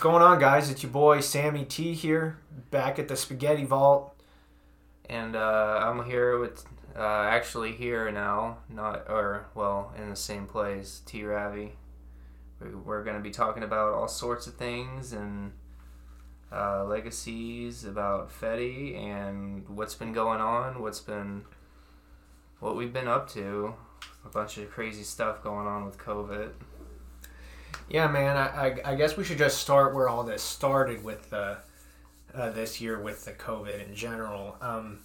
What's going on, guys? It's your boy Sammy T here, back at the Spaghetti Vault. And uh, I'm here with, uh, actually here now, not, or, well, in the same place, T Ravi. We- We're going to be talking about all sorts of things and uh, legacies about Fetty and what's been going on, what's been, what we've been up to. A bunch of crazy stuff going on with COVID. Yeah, man. I, I, I guess we should just start where all this started with the uh, this year with the COVID in general. Um,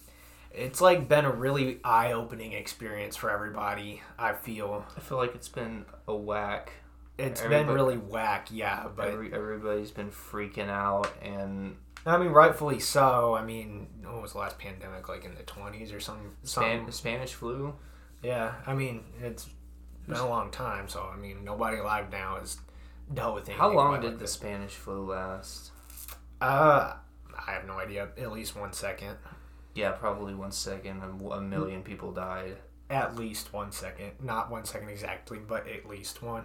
it's like been a really eye-opening experience for everybody. I feel I feel like it's been a whack. it's been really whack. Yeah, but Every, everybody's been freaking out and I mean, rightfully so. I mean, what was the last pandemic like in the twenties or something? Span- some? Spanish flu. Yeah, I mean, it's been a long time. So I mean, nobody alive now has dealt with anything. How long did like the this. Spanish flu last? Uh, I have no idea. At least one second. Yeah, probably one second. A, a million people died. At least one second. Not one second exactly, but at least one.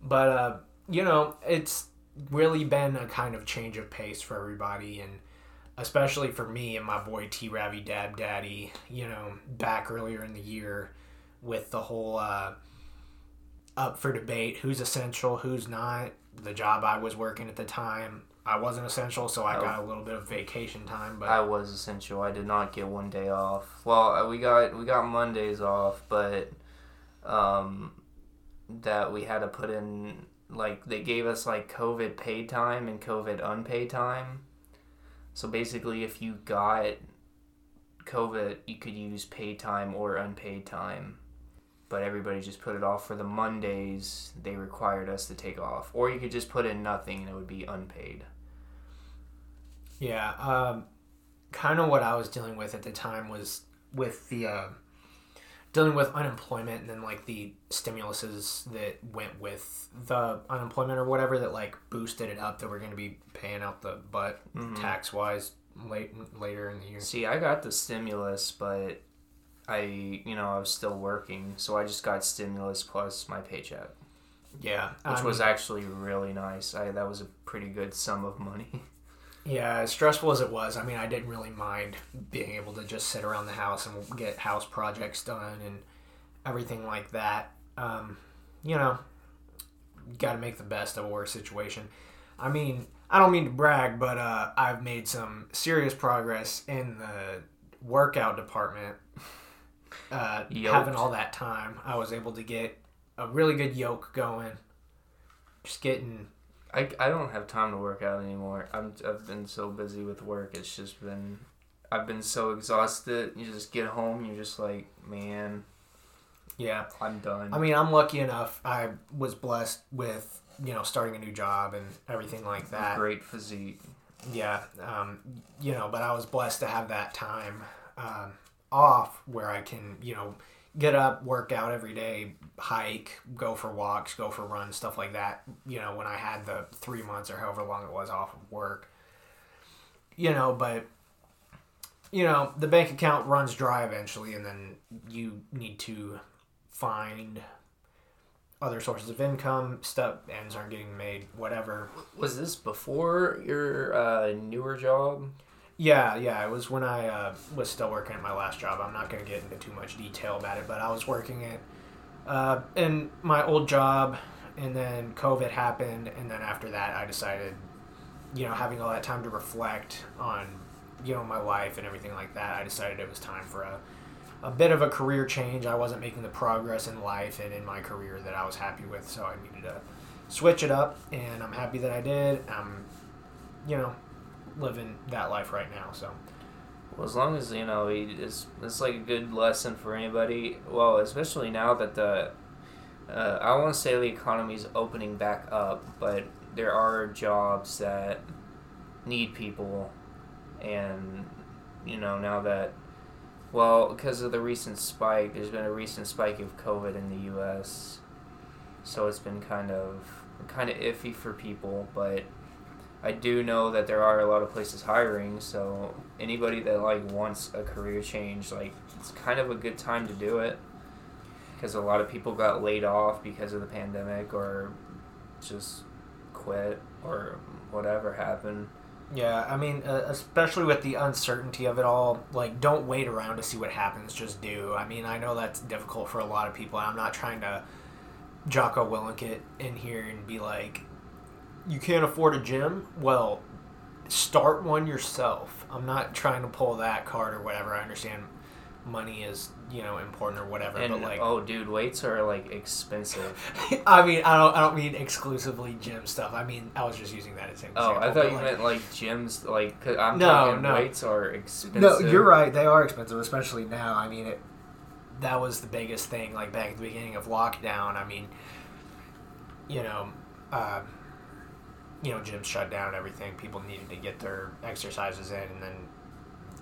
But uh, you know, it's really been a kind of change of pace for everybody, and especially for me and my boy T Ravi Dab Daddy. You know, back earlier in the year with the whole uh, up for debate: who's essential, who's not. The job I was working at the time, I wasn't essential, so I Oh. got a little bit of vacation time. But I was essential. I did not get one day off. Well, uh, we got we got Mondays off, but um, that we had to put in like they gave us like COVID paid time and COVID unpaid time. So basically, if you got COVID, you could use paid time or unpaid time. But everybody just put it off for the Mondays they required us to take off. Or you could just put in nothing and it would be unpaid. Yeah, um, kind of what I was dealing with at the time was with the uh, dealing with unemployment and then like the stimuluses that went with the unemployment or whatever that like boosted it up that we're going to be paying out the butt Mhm. tax wise late later in the year. See, I got the stimulus, but I, you know, I was still working, so I just got stimulus plus my paycheck, Yeah, which I was actually really nice. I that was a pretty good sum of money. yeah as stressful as it was. I mean, I didn't really mind being able to just sit around the house and get house projects done and everything like that. Um, you know, got to make the best of a worse situation. I mean, I don't mean to brag, but uh, I've made some serious progress in the workout department. Uh, having all that time, I was able to get a really good yoke going. Just getting, I, I don't have time to work out anymore. I'm I've been so busy with work. It's just been I've been so exhausted. You just get home, you're just like, man, yeah. I'm done. I mean, I'm lucky enough. I was blessed with you know starting a new job and everything like that. Great physique. Yeah, um, you know, but I was blessed to have that time um, off where I can, you know, get up, work out every day, hike, go for walks, go for runs, stuff like that. You know, when I had the three months or however long it was off of work, you know, but you know, the bank account runs dry eventually, and then you need to find other sources of income. Stuff ends aren't getting made, whatever. Was this before your uh, newer job? Yeah, yeah. It was when I uh, was still working at my last job. I'm not going to get into too much detail about it, but I was working at uh, in my old job, and then COVID happened, and then after that, I decided, you know, having all that time to reflect on, you know, my life and everything like that, I decided it was time for a a bit of a career change. I wasn't making the progress in life and in my career that I was happy with, so I needed to switch it up, and I'm happy that I did. I'm, you know, living that life right now. So Well, as long as you know, he- it's it's like a good lesson for anybody. Well, especially now that the uh, I want to say the economy is opening back up, but there are jobs that need people, and you know now that well because of the recent spike, there's been a recent spike of COVID in the U.S. So it's been kind of kind of iffy for people, but I do know that there are a lot of places hiring, so anybody that like wants a career change, like it's kind of a good time to do it because a lot of people got laid off because of the pandemic or just quit or whatever happened. Yeah, I mean, uh, especially with the uncertainty of it all, like, don't wait around to see what happens, just do. I mean, I know that's difficult for a lot of people, I'm not trying to Jocko Willink it in here and be like, you can't afford a gym? Well, start one yourself. I'm not trying to pull that card or whatever. I understand money is you know important or whatever And but like oh, dude, weights are like expensive. i mean i don't i don't mean exclusively gym stuff i mean i was just using that as an example Oh, I thought you like- meant like gyms. Like, 'cause I'm No, no. weights are expensive. No, you're right. They are expensive, especially now. I mean, it. That was the biggest thing. Like back at the beginning of lockdown. I mean, you know, uh, you know, gyms shut down everything. People needed to get their exercises in, and then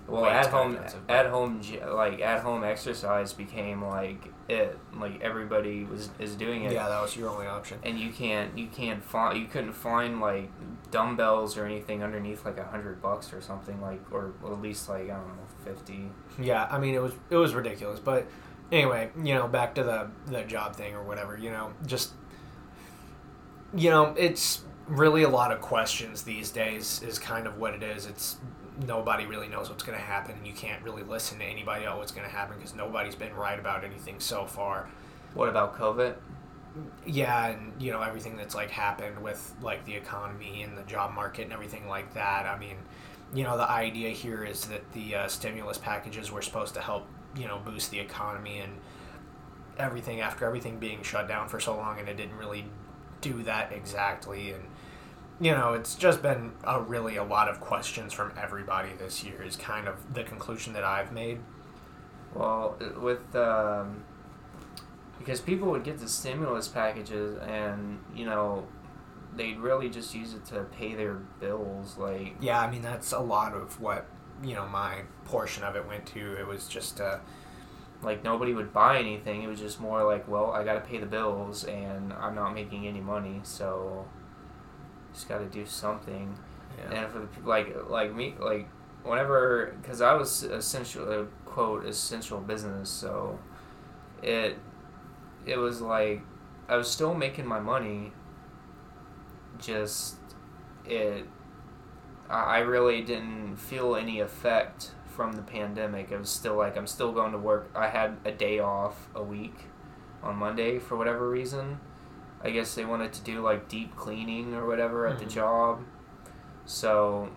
Well, at home, at home, like at home exercise became like it. Like everybody was is doing it. yeah, that was your only option. and you can't you can't find you couldn't find like dumbbells or anything underneath like a hundred bucks or something like or, or at least like I don't know fifty. Yeah, I mean, it was it was ridiculous. But anyway, you know, back to the the job thing or whatever. You know, just you know, it's really a lot of questions these days. Is kind of what it is. It's nobody really knows what's going to happen. And you can't really listen to anybody else what's going to happen because nobody's been right about anything so far. What about COVID? Yeah, and you know everything that's like happened with like the economy and the job market and everything like that. I mean, you know, the idea here is that the uh, stimulus packages were supposed to help you know boost the economy and everything after everything being shut down for so long, and it didn't really do that exactly. And you know, it's just been a really a lot of questions from everybody this year. Is kind of the conclusion that I've made. Well, with um, because people would get the stimulus packages and you know they'd really just use it to pay their bills. Like Yeah, I mean that's a lot of what you know my portion of it went to. It was just uh, like nobody would buy anything. It was just more like, well, I got to pay the bills and I'm not making any money, so just got to do something. yeah. And for the people like like me, like whenever, because I was essential uh, quote essential business, so it it was like I was still making my money. Just it, I I really didn't feel any effect from the pandemic. It was still like I'm still going to work. I had a day off a week on Monday for whatever reason. I guess they wanted to do like deep cleaning or whatever at the Mhm. job. So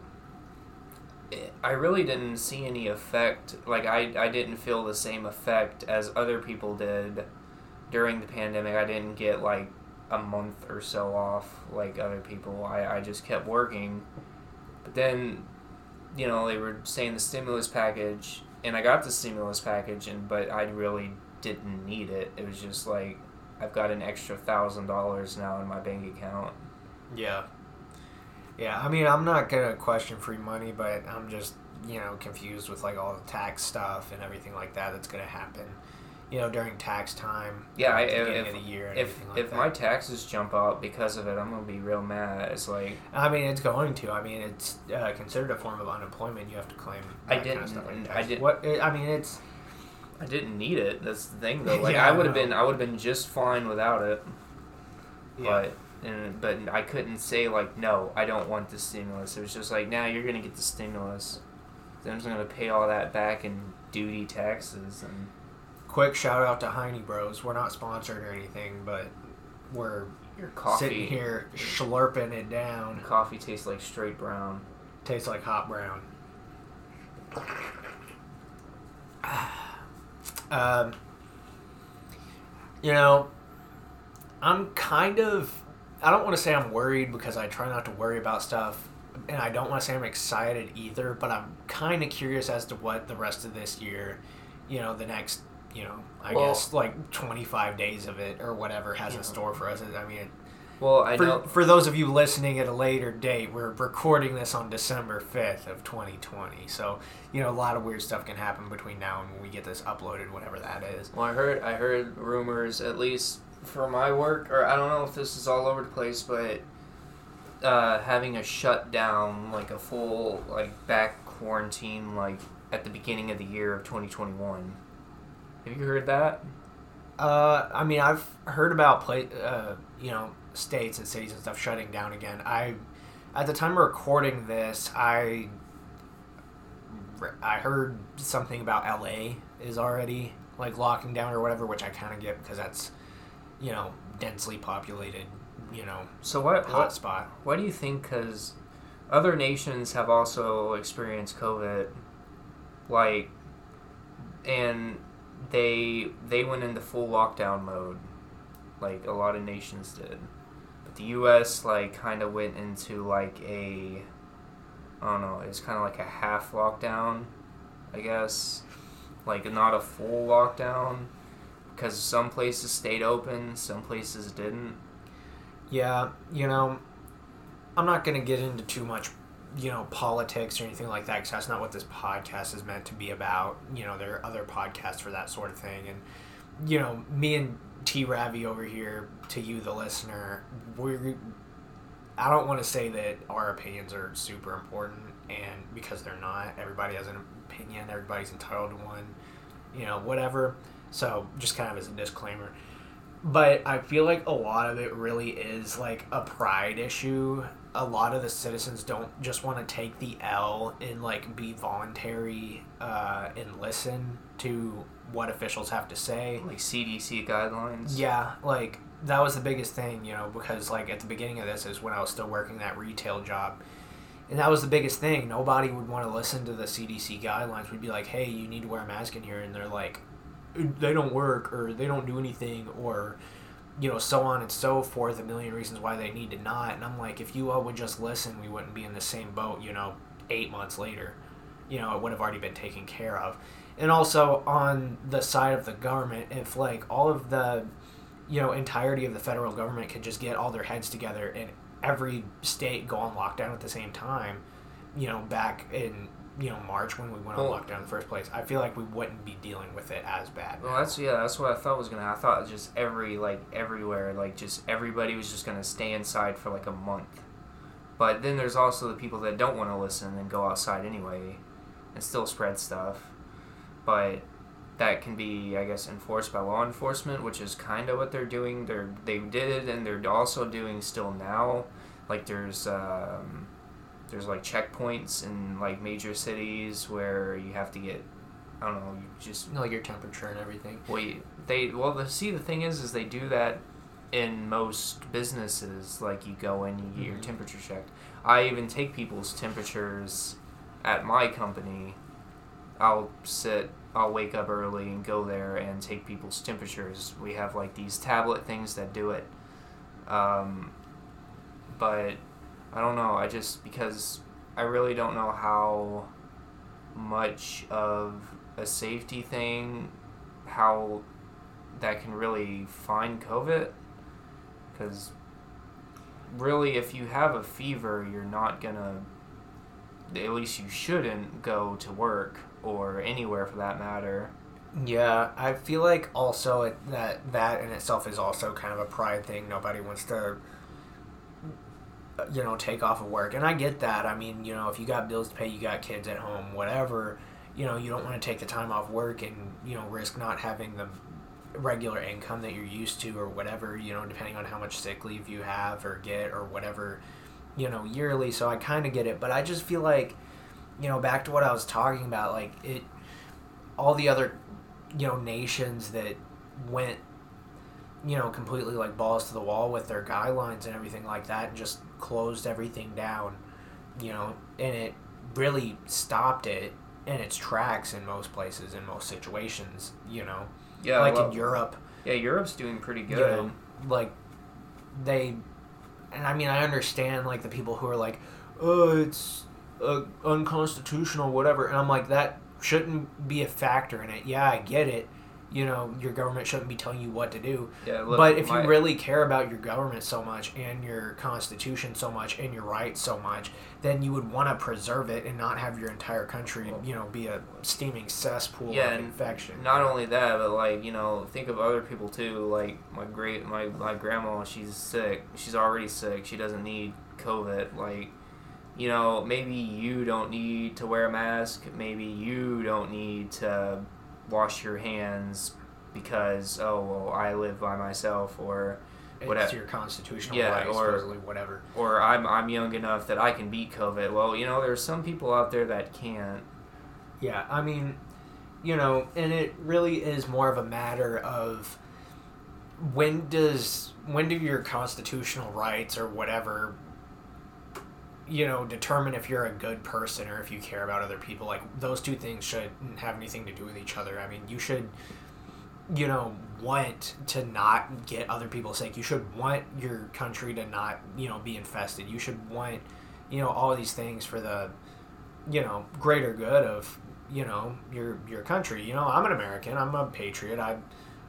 it, I really didn't see any effect. Like I, I didn't feel the same effect as other people did during the pandemic. I didn't get like a month or so off like other people. I, I just kept working. But then, you know, they were saying the stimulus package and I got the stimulus package and but I really didn't need it. It was just like I've got an extra thousand dollars now in my bank account. Yeah. Yeah, I mean, I'm not gonna question free money, but I'm just you know confused with like all the tax stuff and everything like that that's gonna happen. You know, during tax time. Yeah, I- at the if- beginning of the year. And If everything like if my taxes jump up because of it, I'm gonna be real mad. It's like I mean, it's going to. I mean, it's uh, considered a form of unemployment. You have to claim. I that kind didn't- of stuff like I didn't- What I mean, it's I didn't need it. That's the thing though. Like Yeah, I would have been I would have been just fine without it. yeah. But and but I couldn't say like no, I don't want the stimulus. It was just like now you're gonna get the stimulus. Then I'm just gonna pay all that back in duty taxes and Quick shout out to Heine Bros. We're not sponsored or anything, but we're your coffee. sitting here slurping it down. Coffee tastes like straight brown. Tastes like hot brown. Um, you know, I'm kind of. I don't want to say I'm worried because I try not to worry about stuff, and I don't want to say I'm excited either. But I'm kind of curious as to what the rest of this year, you know, the next, you know, I Well- guess like 25 days of it or whatever has in store for us. I mean, Well, I for, know. for those of you listening at a later date, we're recording this on December 5th of 2020. So, you know, a lot of weird stuff can happen between now and when we get this uploaded, whatever that is. Well, I heard I heard rumors at least for my work, or I don't know if this is all over the place, but uh, having a shutdown, like a full like back quarantine, like at the beginning of the year of 2021. Have you heard that? Uh, I mean, I've heard about play, uh, you know, states and cities and stuff shutting down again. I, at the time of recording this, I, I heard something about LA is already like locking down or whatever, which I kind of get because that's, you know, densely populated, you know, So what? hot What, spot. what do you think? Because other nations have also experienced COVID, like, and they they went into full lockdown mode, like a lot of nations did. The U.S. like kind of went into like a, I don't know. It's kind of like a half lockdown, I guess, like not a full lockdown, because some places stayed open, some places didn't. Yeah, you know, I'm not to get into too much, you know, politics or anything like that because that's not what this podcast is meant to be about. You know, there are other podcasts for that sort of thing. And, you know, me and T Ravi over here, to you, the listener, we I don't want to say that our opinions are super important, and because they're not, everybody has an opinion, everybody's entitled to one, you know, whatever. So, just kind of as a disclaimer but I feel like a lot of it really is like a pride issue. A lot of the citizens don't just want to take the L and like be voluntary uh, and listen to what officials have to say. Like CDC guidelines. Yeah, like that was the biggest thing, you know, because like at the beginning of this is when I was still working that retail job. And that was the biggest thing. Nobody would want to listen to the CDC guidelines. We'd be like, "Hey, you need to wear a mask in here." And they're like, "They don't work or they don't do anything or you know, so on and so forth, a million reasons why they need to not." And I'm like, "If you all would just listen, we wouldn't be in the same boat, you know, 8 months later. You know, it would have already been taken care of." And also on the side of the government, if like all of the you know entirety of the federal government could just get all their heads together and every state go on lockdown at the same time you know back in you know march when we went on Well- lockdown in the first place i feel like we wouldn't be dealing with it as bad Well, that's yeah. That's what I thought was gonna. I thought just every like everywhere, like just everybody was just gonna stay inside for like a month. But then there's also the people that don't want to listen and go outside anyway, and still spread stuff. But that can be, I guess, enforced by law enforcement, which is kind of what they're doing. They're they did, it, and they're also doing still now. Like there's um, there's like checkpoints in like major cities where you have to get. I don't know. You just you know, like your temperature and everything well, you, they well, the see the thing is, is they do that in most businesses. Like you go in, you get your Mhm. temperature checked. I even take people's temperatures at my company. I'll sit. I'll wake up early and go there and take people's temperatures. We have like these tablet things that do it. Um, but I don't know. I just because I really don't know how much of a safety thing, how that can really find COVID. Because really, if you have a fever, you're not gonna. At least you shouldn't go to work or anywhere for that matter. yeah i feel like also it, that that in itself is also kind of a pride thing. Nobody wants to you know take off of work. And i get that. I mean you know if you got bills to pay you got kids at home whatever you know you don't want to take the time off work and you know risk not having the regular income that you're used to or whatever you know depending on how much sick leave you have or get or whatever you know yearly. So i kind of get it. But i just feel like you know back to what i was talking about like it all the other you know nations that went you know completely like balls to the wall with their guidelines and everything like that and just closed everything down you know and it really stopped it in its tracks in most places in most situations you know Yeah, like well, in europe yeah, Europe's doing pretty good. you know, like they and i mean i understand like the people who are like oh it's uh, unconstitutional whatever and i'm like that shouldn't be a factor in it yeah i get it you know your government shouldn't be telling you what to do yeah, look, but if my- you really care about your government so much and your constitution so much and your rights so much then you would want to preserve it and not have your entire country you know be a steaming cesspool Yeah, of and infection not only that, but like you know, think of other people too. Like my great my my grandma, she's sick. She's already sick. She doesn't need COVID. Like, you know, maybe you don't need to wear a mask. Maybe you don't need to wash your hands because oh well, I live by myself or it's Whatever. your constitutional Yeah, right, or- supposedly, whatever. or I'm I'm young enough that I can beat COVID. Well, you know, there's some people out there that can't. Yeah, I mean, you know, and it really is more of a matter of when does when do your constitutional rights or whatever you know determine if you're a good person or if you care about other people. Like those two things shouldn't have anything to do with each other. I mean you should you know want to not get other people sick you should want your country to not you know be infested. You should want you know all these things for the you know greater good of you know your your country. You know i'm an american. I'm a patriot. I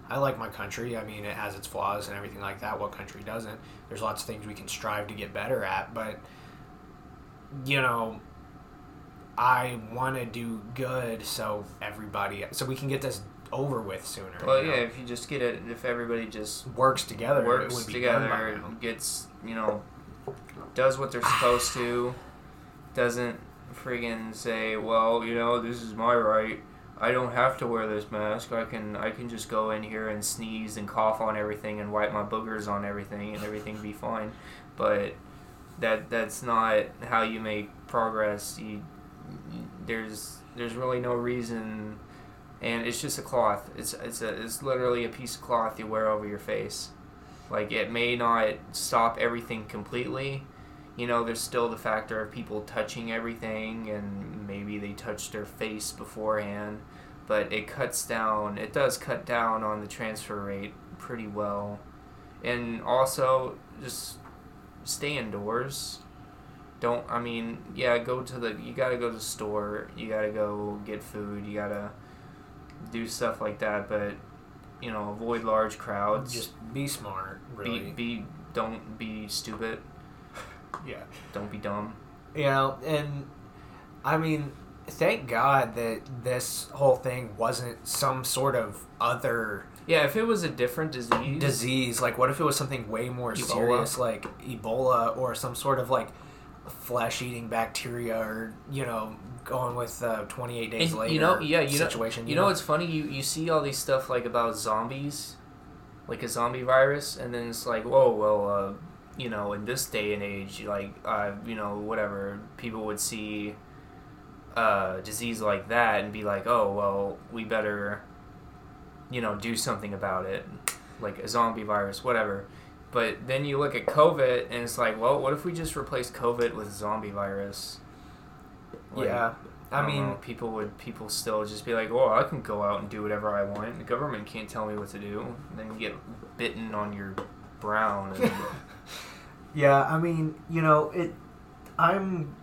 i like my country. I mean it has its flaws and everything like that. What country doesn't? There's lots of things we can strive to get better at but you know i want to do good so everybody so we can get this over with sooner Well, you know? yeah, if you just get it, if everybody just works together works would be done by together, gets you know, does what they're supposed to, doesn't friggin' say, well, you know, this is my right. I don't have to wear this mask. I can I can just go in here and sneeze and cough on everything and wipe my boogers on everything and everything be fine. But that that's not how you make progress. You, there's there's really no reason and it's just a cloth. It's it's a it's literally a piece of cloth you wear over your face. Like it may not stop everything completely. You know, there's still the factor of people touching everything and maybe they touched their face beforehand, but it cuts down. It does cut down on the transfer rate pretty well. And also just stay indoors. Don't I mean, yeah, go to the you got to go to the store. You got to go get food. You got to do stuff like that, but you know, avoid large crowds. just be smart really be be don't be stupid. yeah Don't be dumb. you know and i mean thank god that this whole thing wasn't some sort of other Yeah, if it was a different disease, disease like what if it was something way more Ebola. serious like ebola or some sort of like flesh-eating bacteria or you know going with uh, 28 days and, later you know, yeah, you situation know, you know, it's funny. You you see all these stuff like about zombies, like a zombie virus, and then it's like, whoa, well, uh, you know, in this day and age, like, uh, you know, whatever, people would see a disease like that and be like, oh, well, we better, you know, do something about it, like a zombie virus, whatever. But then you look at COVID, and it's like, well, what if we just replace COVID with zombie virus? Like, yeah i, don't mean know, people would people still just be like, "Oh, I can go out and do whatever I want. The government can't tell me what to do." And then you get bitten on your brown. And, yeah i mean you know it i'm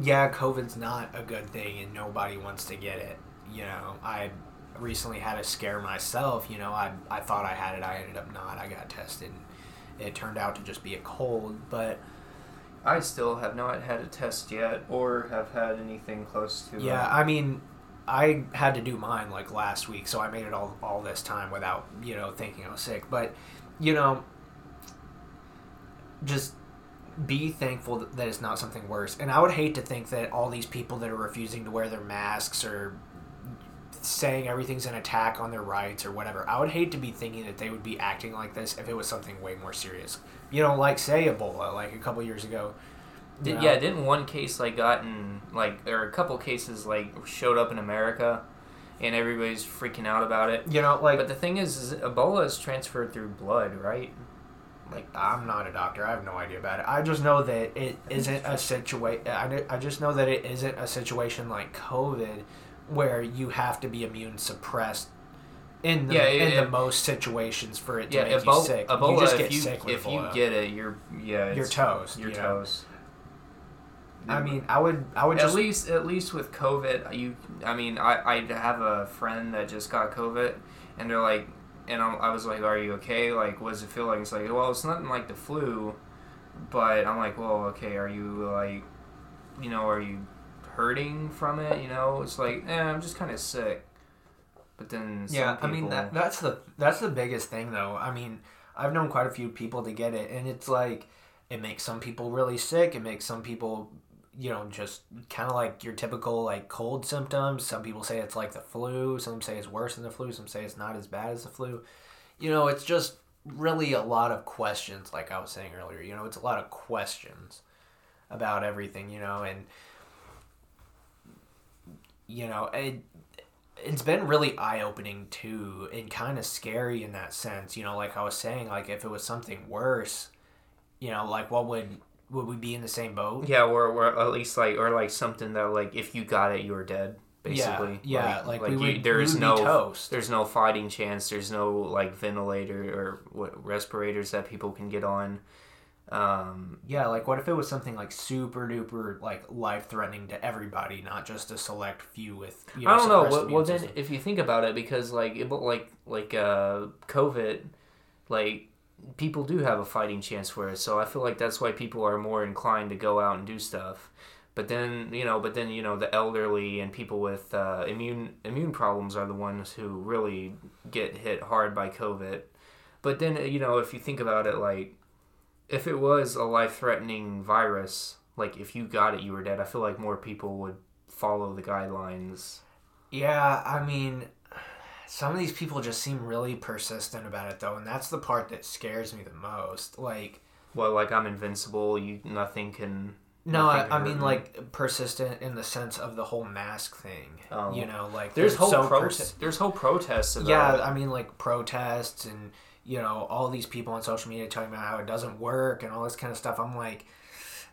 yeah covid's not a good thing and nobody wants to get it you know i recently had a scare myself you know i, I thought i had it i ended up not i got tested and it turned out to just be a cold but I still have not had a test yet, or have had anything close to. yeah uh, i mean i had to do mine like last week so i made it all, all this time without you know thinking i was sick but you know just be thankful that it's not something worse and i would hate to think that all these people that are refusing to wear their masks or saying everything's an attack on their rights or whatever i would hate to be thinking that they would be acting like this if it was something way more serious you know like say ebola like a couple years ago Did, know? yeah, didn't one case like gotten like or a couple cases like showed up in America, and everybody's freaking out about it. you know like But the thing is, is Ebola is transferred through blood, right? like I'm not a doctor. I have no idea about it. I just know that it isn't a situation. I, I just know that it isn't a situation like COVID, where you have to be immune suppressed. In the Yeah, in yeah, the most situations for it to Yeah, make Ebola, you sick, Ebola you just if get you sick if Ebola. you get it, you're yeah, You're toast, You're you know? toast. I mean, I would I would at just least at least with COVID, you. I mean, I I have a friend that just got COVID, and they're like, and I'm, I was like, "Are you okay? Like, what does it feel like?" It's like, "Well, it's nothing like the flu," but I'm like, "Well, okay. Are you like, you know, are you hurting from it? You know, it's like, eh, I'm just kind of sick." But then yeah. I mean that that's the that's the biggest thing though. I mean, I've known quite a few people to get it, and it's like it makes some people really sick. It makes some people you know, just kind of like your typical like cold symptoms. Some people say it's like the flu. Some say it's worse than the flu. Some say it's not as bad as the flu. You know, it's just really a lot of questions, like I was saying earlier. You know, it's a lot of questions about everything. You know, and you know it. It's been really eye opening too, and kind of scary in that sense. You know, like I was saying, like if it was something worse, you know, like what would would we be in the same boat? Yeah, or, or at least like or like something that like if you got it, you were dead. Basically, yeah, like, we you- would- there is no toast. there's no fighting chance. There's no like ventilator or what respirators that people can get on. Um, Yeah, like what if it was something like super duper like life threatening to everybody, not just a select few with you know, I don't know. Well, well then, if you think about it, because like it, like like uh, COVID, like people do have a fighting chance for it. So I feel like that's why people are more inclined to go out and do stuff. But then you know, but then you know, the elderly and people with uh, immune immune problems are the ones who really get hit hard by COVID. But then you know, if you think about it, like if it was a life threatening virus, like if you got it, you were dead. I feel like more people would follow the guidelines. Yeah, I mean, some of these people just seem really persistent about it though, and that's the part that scares me the most. Like, Well, like I'm invincible. You nothing can. no, nothing I, can I mean me. like persistent in the sense of the whole mask thing. Oh. You know, like There's whole so pro- persi- There's whole protests about. yeah, I mean like protests and you know all these people on social media talking about how it doesn't work and all this kind of stuff. I'm like,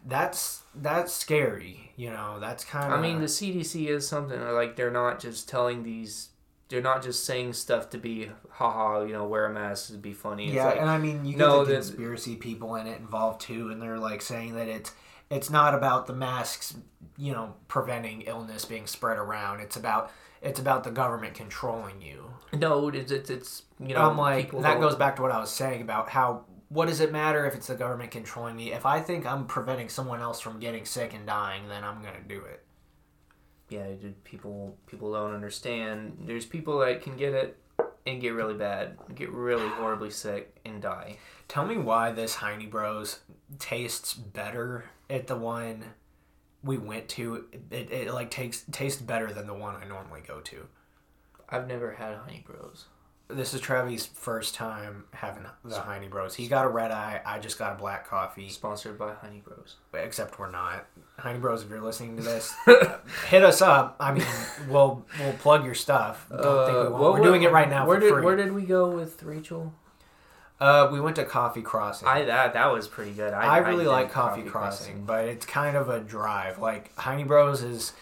that's that's scary. You know, that's kind of. I mean, the CDC is something like they're not just telling these. They're not just saying stuff to be haha. You know, wear a mask to be funny. It's yeah, like, and I mean, you the the- conspiracy people in it involved too, and they're like saying that it's it's not about the masks, you know, preventing illness being spread around. It's about it's about the government controlling you. no, it's it's, it's you know. I'm like that don't- goes back to what I was saying about how what does it matter if it's the government controlling me? If I think I'm preventing someone else from getting sick and dying, then I'm gonna do it. Yeah, dude, people people don't understand. There's people that can get it and get really bad, get really horribly sick and die. Tell me why this Heine Bros tastes better at the one we went to. It, it like takes tastes better than the one I normally go to. I've never had Honey Bros. This is Travis' first time having the Heine Bros. He got a red eye. I just got a black coffee. Sponsored by Honey Bros. Except we're not. Honey Bros, if you're listening to this, hit us up. I mean, we'll we'll plug your stuff. Don't think we Uh, won't. what- We're doing it right now Where for did free. where did we go with Rachel? Uh, we went to Coffee Crossing. I that that was pretty good. I, really did like Coffee, Crossing, but it's kind of a drive. Like Heine Bros is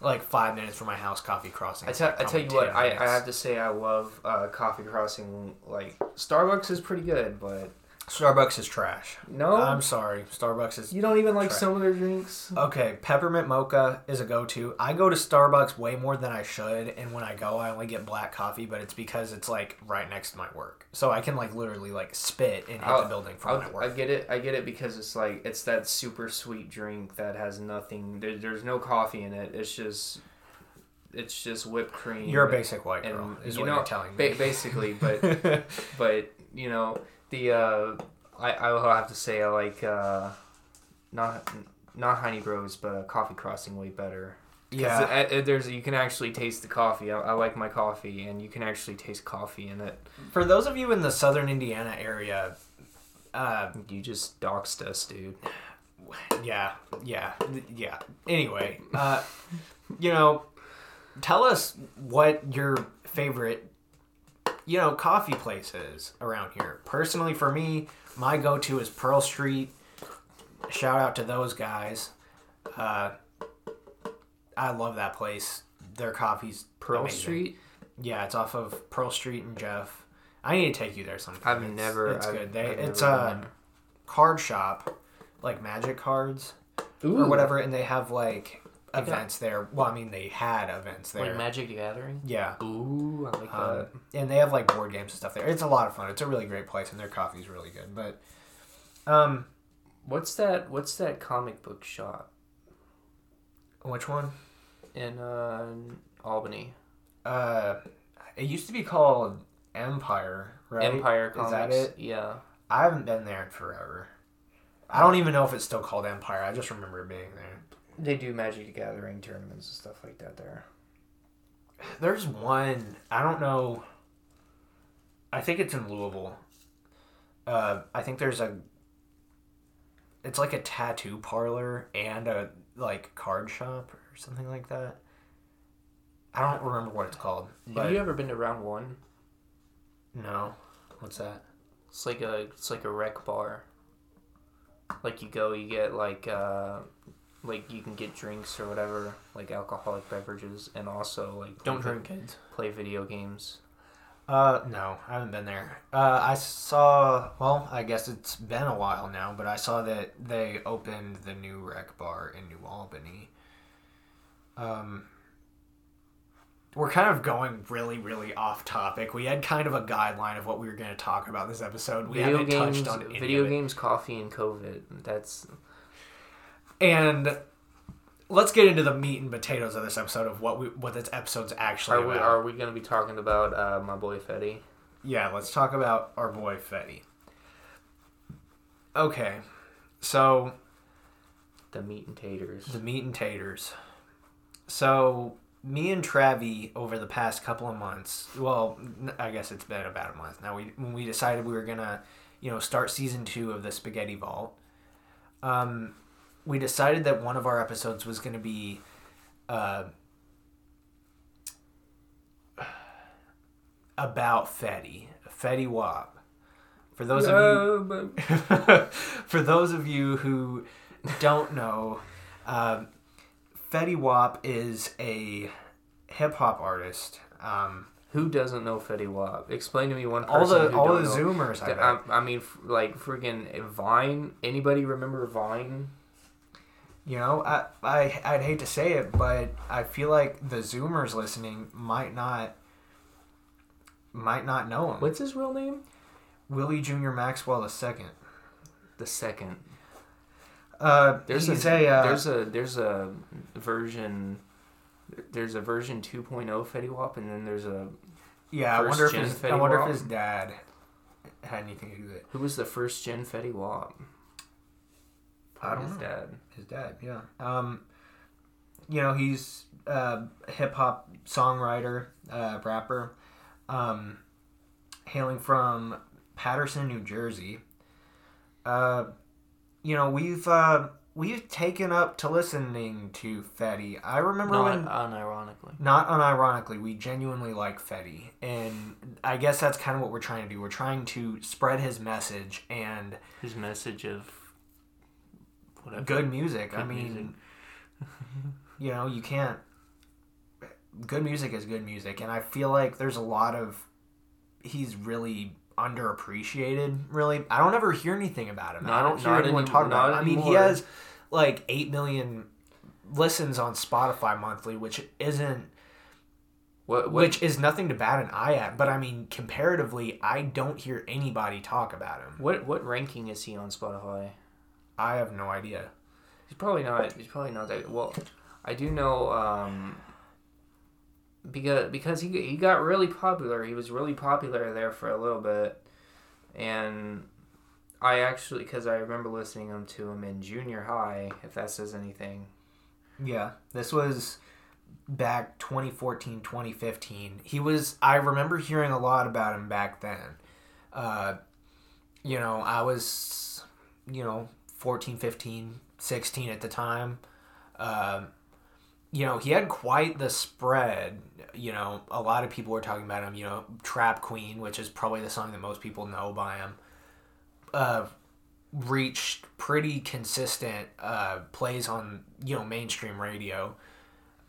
like five minutes from my house. Coffee Crossing. I like, I tell you what, I, I have to say I love uh, Coffee Crossing. Like Starbucks is pretty good, but Starbucks is trash. no, I'm sorry. Starbucks is you don't even like of their drinks. Okay, peppermint mocha is a go-to. I go to Starbucks way more than I should, and when I go, I only get black coffee, but it's because it's like right next to my work, so I can like literally like spit and hit I'll- the oh, building from I'll, my I get it. I get it because it's like it's that super sweet drink that has nothing. There, there's no coffee in it. It's just it's just whipped cream. You're a basic white girl, is what know, you're telling me. ba- basically, but but you know the uh, I I will have to say I like uh, not not Honey Bros, but uh, Coffee Crossing way better. yeah, it- it- there's you can actually taste the coffee. I, I like my coffee, and you can actually taste coffee in it. for those of you in the southern Indiana area, uh, You just doxed us, dude. yeah, yeah, yeah. Anyway, uh, you know, tell us what your favorite, you know, coffee places around here. Personally, for me, my go-to is Pearl Street. Shout out to those guys. Uh, I love that place. Their coffee's Pearl amazing. Street. Yeah, it's off of Pearl Street and Jeff. I need to take you there sometime. I've It's- never. It's I've- good. They, I've it's a card shop, like magic cards there. or whatever, and they have like Events there. Well, I mean, they had events there. Like Magic the Gathering. yeah. Ooh, I like Um, that. and they have like board games and stuff there. It's a lot of fun. It's a really great place, and their coffee's really good. But, um, What's that? What's that comic book shop which one? in uh, Albany? Uh, it used to be called Empire, right? Empire Is Comics. that it? Yeah. I haven't been there in forever. I don't even know if it's still called Empire. I just remember it being there. They do Magic the Gathering tournaments and stuff like that there. There's one. I don't know. I think it's in Louisville. Uh, I think there's a. It's like a tattoo parlor and a like card shop or something like that. I don't remember what it's called. But Have you ever been to Round One? no, what's that? It's like a it's like a rec bar. Like you go, you get like uh, like you can get drinks or whatever, like alcoholic beverages, and also like Don't drink, kids. Play video games. Uh, no, I haven't been there. Uh, I saw. Well, I guess it's been a while now, but I saw that they opened the new rec bar in New Albany. Um, we're kind of going really, really off topic. We had kind of a guideline of what we were going to talk about this episode. We video haven't games, touched on video games, coffee, and COVID. That's And let's get into the meat and potatoes of this episode of what we what this episode's actually are we about. are we gonna be talking about uh, my boy Fetty? Yeah, let's talk about our boy Fetty. Okay, so The meat and taters. the meat and taters. So me and Travi over the past couple of months, well, I guess it's been about a month now. We when we decided we were gonna, you know, start season two of the Spaghetti Vault. Um, we decided that one of our episodes was gonna be, uh, about Fetty, Fetty Wap. For those of you For those of you who don't know, um, Fetty Wap is a hip hop artist. Um, Who doesn't know Fetty Wap? Explain to me one person all the all the know. Zoomers, I. I, I mean, like freaking Vine. Anybody remember Vine? You know, I, I I'd hate to say it, but I feel like the Zoomers listening might not might not know him. What's his real name? Willie Junior Maxwell II. The second. Uh, There's a, a, uh, there's a there's a version. There's a version 2.0 Fetty Wap, and then there's a yeah. I wonder if his, I wonder Wap. if his dad had anything to do with it. who was the first gen Fetty Wap? Don't His know. dad. His dad, yeah. Um, you know, he's a hip hop songwriter, uh, rapper, um, hailing from Paterson, New Jersey. Uh, you know, we've uh, we've taken up to listening to Fetty. I remember Not when, unironically. not unironically, we genuinely like Fetty, and I guess that's kind of what we're trying to do. We're trying to spread his message and His message of whatever. good music. I mean, music. you know, you can't. Good music is good music, and I feel like there's a lot of. He's really underappreciated. Really, I don't ever hear anything about him. I don't hear anyone any- talk about. Him. I mean, he has like eight million listens on Spotify monthly, which isn't What, what which is nothing to bat an eye at. But I mean, comparatively, I don't hear anybody talk about him. what what ranking is he on Spotify? I have no idea. He's probably not. He's probably not that. Well, I do know um, because because he he got really popular. He was really popular there for a little bit, and I actually because I remember listening to him in junior high. If that says anything, Yeah, this was back 2014, 2015. He was, I remember hearing a lot about him back then. Uh, you know, I was, you know, 14, 15, 16 at the time. Um, you know, he had quite the spread. You know, a lot of people were talking about him. You know, Trap Queen, which is probably the song that most people know by him. Uh, reached pretty consistent uh, plays on you know mainstream radio.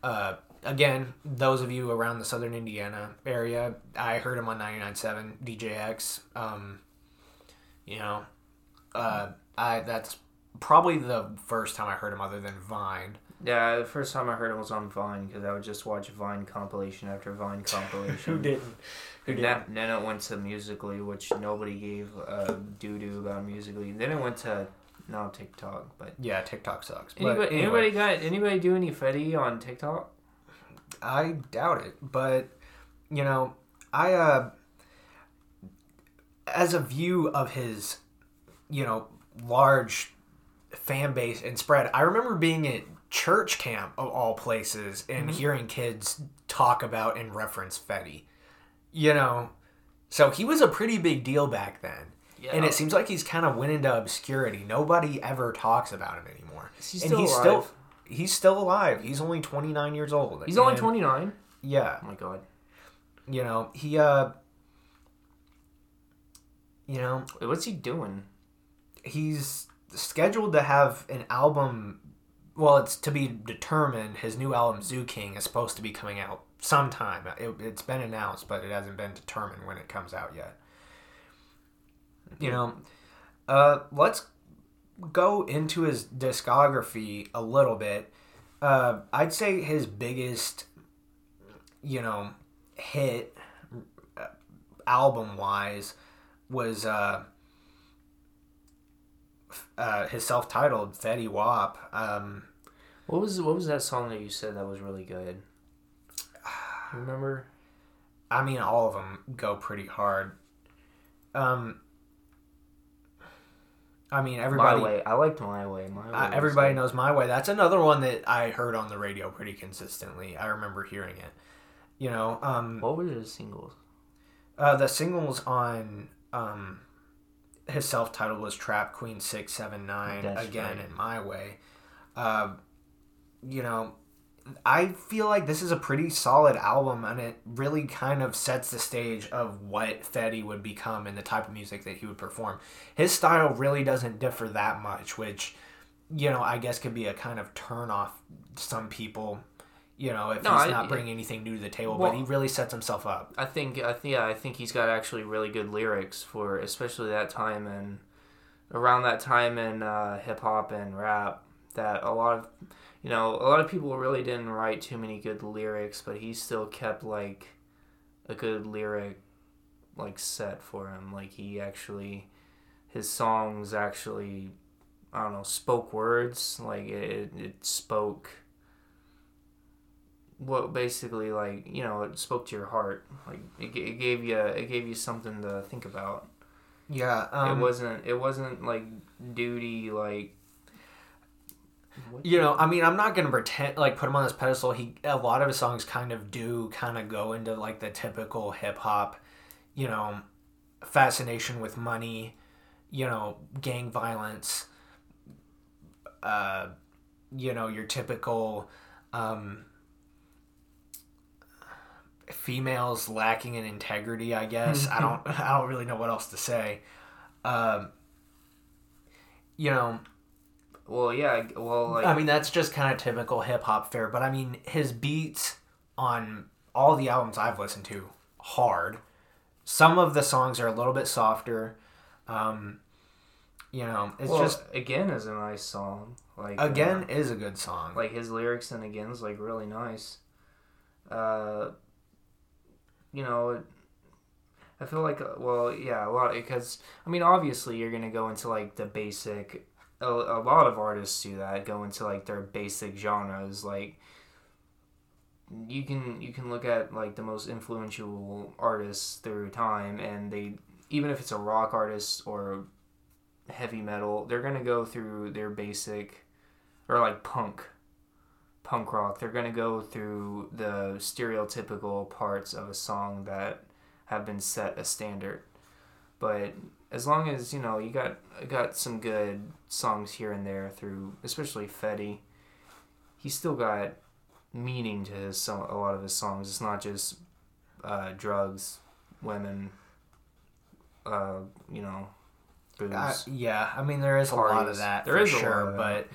Uh, again, those of you around the Southern Indiana area, I heard him on 99.7 DJX. Um, you know, uh, I that's probably the first time I heard him other than Vine. yeah. The first time I heard him was on Vine because I would just watch Vine compilation after Vine compilation. Who didn't? Who And that, then it went to Musical.ly, which nobody gave a doo doo about Musical.ly. Then it went to now TikTok. But Yeah, TikTok sucks. But anybody, anyway. anybody got anybody do any Fetty on TikTok? I doubt it, but you know, I uh as a view of his, you know, large fan base and spread, I remember being at church camp of all places and hearing kids talk about and reference Fetty. You know, so he was a pretty big deal back then. Yeah. and it seems like he's kind of went into obscurity. Nobody ever talks about him anymore. Is he and still he's alive? still he's still alive. He's only 29 years old. He's only 29. Yeah, Oh my god. you know, he uh you know, what's he doing? he's scheduled to have an album well it's to be determined. His new album zoo king is supposed to be coming out sometime. It, it's been announced but it hasn't been determined when it comes out yet. You know uh, let's go into his discography a little bit. Uh, i'd say his biggest you know hit album wise was uh, uh, his self-titled Fetty Wap. Um, What was what was that song that you said that was really good? Remember? I mean, all of them go pretty hard. Um, I mean, everybody, My way. I liked my way. My way. uh, everybody good. knows my way. That's another one that I heard on the radio pretty consistently. I remember hearing it. You know, um, What were the singles? uh, the singles on um, his self-titled was "Trap Queen Six Seven Nine That's again right. in my way." Uh, you know, I feel like this is a pretty solid album, and it really kind of sets the stage of what Fetty would become and the type of music that he would perform. His style really doesn't differ that much, which you know I guess could be a kind of turn off some people. You know, if No, he's I- not bringing anything new to the table, Well- but he really sets himself up. I think I think yeah, I think he's got actually really good lyrics for especially that time and around that time in uh, hip hop and rap that a lot of you know a lot of people really didn't write too many good lyrics, but he still kept like a good lyric like set for him. Like he actually his songs actually I don't know spoke words like it it spoke what basically like you know it spoke to your heart like it, it gave you it gave you something to think about Yeah, um, it wasn't it wasn't like duty like? You know, I mean, I'm not gonna pretend like put him on this pedestal. He a lot of his songs kind of do kind of go into like the typical hip hop, you know, fascination with money, you know, gang violence. Uh, you know, your typical um, females lacking in integrity. I guess I don't. I don't really know what else to say. Um, you know. well yeah well like I mean, that's just kind of typical hip hop fare. But I mean, his beats on all the albums I've listened to, hard. Some of the songs are a little bit softer. Um, you know, it's well, just again is a nice song like again uh, is a good song. like his lyrics and again's like really nice uh you know i feel like uh, well yeah a lot because i mean obviously you're gonna go into like the basic a, a lot of artists do that go into like their basic genres like you can you can look at like the most influential artists through time and they even if it's a rock artist or heavy metal they're gonna go through their basic or like punk punk rock they're going to go through the stereotypical parts of a song that have been set a standard. But as long as you know you got got some good songs here and there through especially Fetty he still got meaning to his song, a lot of his songs. It's not just uh, drugs women uh, you know booze. Uh, yeah, I mean there is a lot of that There for is a lot sure, but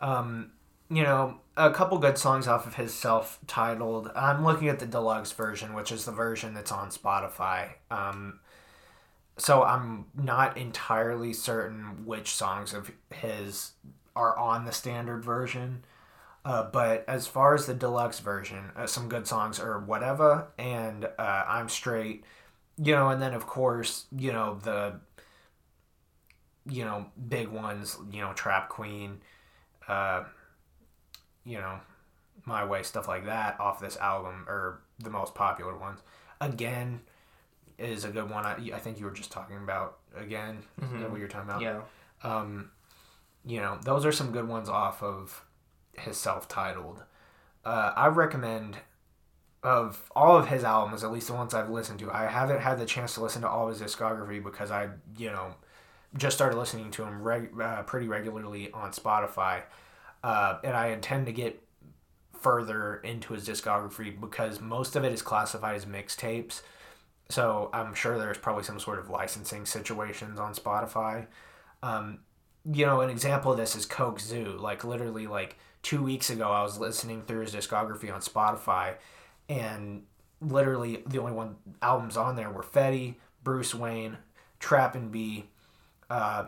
um, you know, a couple good songs off of his self-titled. I'm looking at the deluxe version, which is the version that's on Spotify. Um, so I'm not entirely certain which songs of his are on the standard version. Uh, but as far as the deluxe version, uh, some good songs are whatever and uh, I'm straight, you know, and then of course, you know the you know, big ones, you know, Trap Queen, uh, you know, My Way, stuff like that off this album or the most popular ones. Again, is a good one. I, I think you were just talking about again. Mhm. what you're talking about? yeah Um, you know, those are some good ones off of his self-titled. Uh, I recommend of all of his albums, at least the ones I've listened to. I haven't had the chance to listen to all of his discography because I, you know, just started listening to him reg- uh, pretty regularly on Spotify, uh, and I intend to get further into his discography because most of it is classified as mixtapes. So I'm sure there's probably some sort of licensing situations on Spotify. Um, you know, an example of this is Coke Zoo. Like literally, like two weeks ago, I was listening through his discography on Spotify, and literally the only one albums on there were Fetty, Bruce Wayne, Trap and B, uh,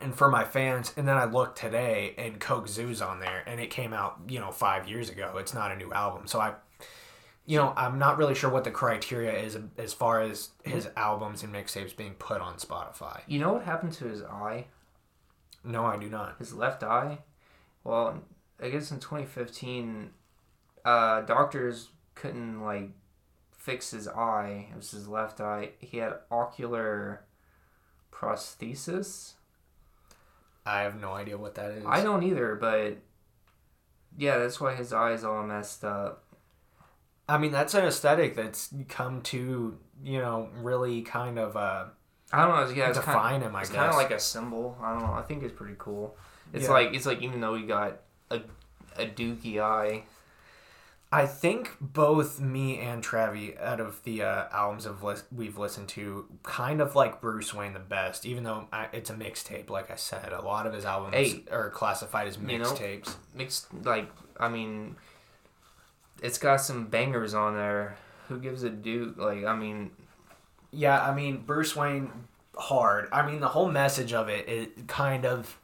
and for my fans. And then I looked today, and Coke Zoo's on there, and it came out you know five years ago. It's not a new album, so I. You know, I'm not really sure what the criteria is as far as his albums and mixtapes being put on Spotify. You know what happened to his eye? No, I do not. His left eye? Well, I guess in 2015, uh, doctors couldn't, like, fix his eye. It was his left eye. He had ocular prosthesis. I have no idea what that is. I don't either, but yeah, that's why his eyes all messed up. I mean, that's an aesthetic that's come to, you know, really kind of uh, I don't know. Yeah, it's define kind him, I it's guess. kind of like a symbol. I don't know. I think it's pretty cool. It's Yeah. like it's like even though he got a a dookie eye, I think both me and Travi, out of the uh, albums of lis- we've listened to, kind of like Bruce Wayne the best, even though I, it's a mixtape. Like I said, a lot of his albums Hey. are classified as You mixtapes. mixed like I mean, it's got some bangers on there. Who gives a duke? Like I mean, Yeah, I mean Bruce Wayne hard. I mean the whole message of it it kind of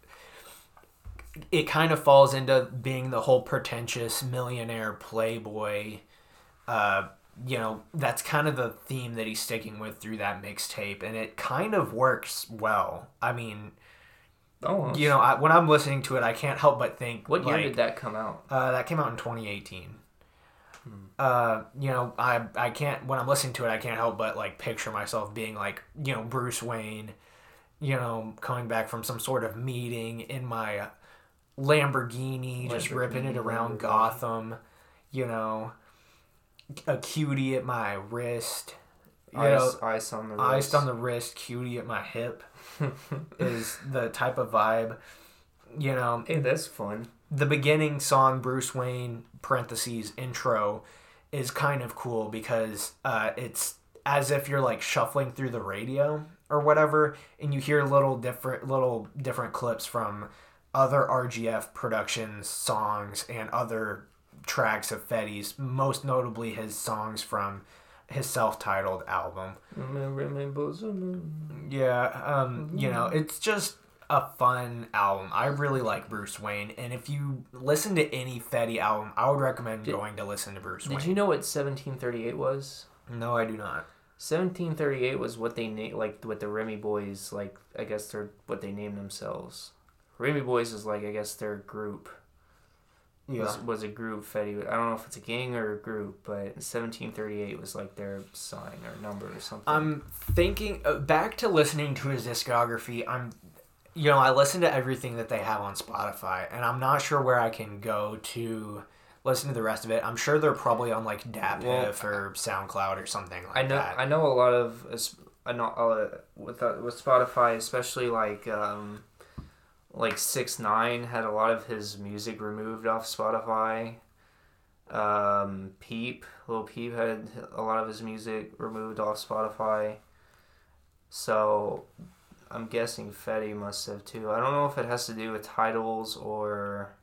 it kind of falls into being the whole pretentious millionaire playboy uh you know, that's kind of the theme that he's sticking with through that mixtape and it kind of works well. I mean, oh, you know, I, when I'm listening to it, I can't help but think what year like, did that come out? uh, that came out in 2018. Uh, you know, I I can't when I'm listening to it, I can't help but like picture myself being like, you know, Bruce Wayne, you know, coming back from some sort of meeting in my Lamborghini, just ripping it around Gotham, you know, a cutie at my wrist, you Ice, know, ice on the wrist. iced on the wrist, cutie at my hip is the type of vibe, you know, Hey, that's fun. the beginning song Bruce Wayne parentheses intro is kind of cool because uh, it's as if you're like shuffling through the radio or whatever and you hear little different little different clips from other RGF productions songs and other tracks of Fetty's most notably his songs from his self-titled album yeah, um, you know, it's just a fun album. I really like Bruce Wayne, and if you listen to any Fetty album, I would recommend Did- going to listen to Bruce Did Wayne. you know what 1738 was? No, I do not. 1738 was what they na- like what the Remy Boyz like. I guess they're what they named themselves. Remy Boyz is like I guess their group. Yeah, was, was a group Fetty. I don't know if it's a gang or a group, but 1738 was like their sign or number or something. I'm thinking uh, back to listening to his discography. I'm, you know, I listen to everything that they have on Spotify, and I'm not sure where I can go to listen to the rest of it. I'm sure they're probably on like DatPiff Well, or SoundCloud or something like I know that. I know a lot of es- I know uh, with uh, with Spotify, especially like um, like six nine had a lot of his music removed off Spotify. Um, Peep, Lil Peep had a lot of his music removed off Spotify. So, I'm guessing Fetty must have too. I don't know if it has to do with titles or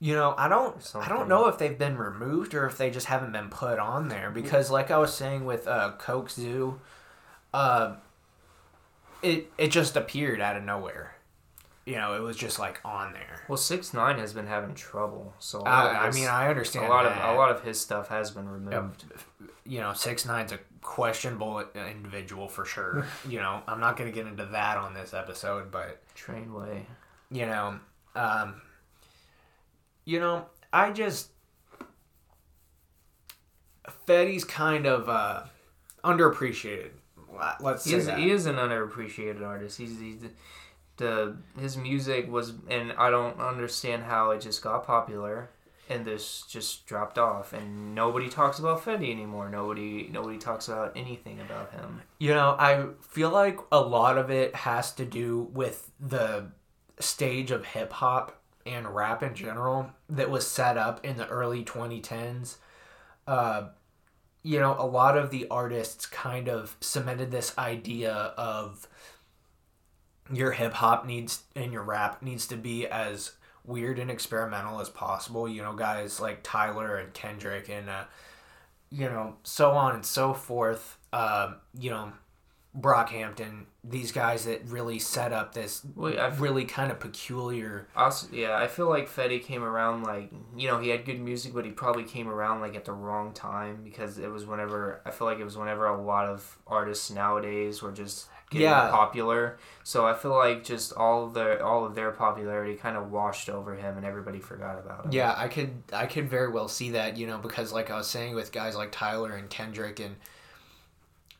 You know, I don't I don't know if they've been removed or if they just haven't been put on there because like I was saying with uh Coke Zoo, uh it it just appeared out of nowhere. You know, it was just like on there. well, six nine has been having trouble. So Uh, lot I mean, I understand a lot that. of a lot of his stuff has been removed. you know, six nine's a questionable individual for sure. you know, I'm not going to get into that on this episode, but Trainway. you know, um, you know, I just Fetty's kind of uh, underappreciated. Let's He say is, that. he is an underappreciated artist. He's, he's the, his music was, and I don't understand how it just got popular. and this just dropped off, and nobody talks about Fetty anymore. Nobody nobody talks about anything about him. You know, I feel like a lot of it has to do with the stage of hip hop and rap in general that was set up in the early 2010s. Uh, you know, a lot of the artists kind of cemented this idea of your hip hop needs and your rap needs to be as weird and experimental as possible. You know, guys like Tyler and Kendrick and, uh, you know, so on and so forth. Um, you know, Brockhampton, these guys that really set up this I've- really kind of peculiar. Also, yeah, I feel like Fetty came around like you know he had good music, but he probably came around like at the wrong time because it was whenever I feel like it was whenever a lot of artists nowadays were just getting Yeah. popular. So I feel like just all of their all of their popularity kind of washed over him, and everybody forgot about him. Yeah, I could I could very well see that, you know, because like I was saying with guys like Tyler and Kendrick and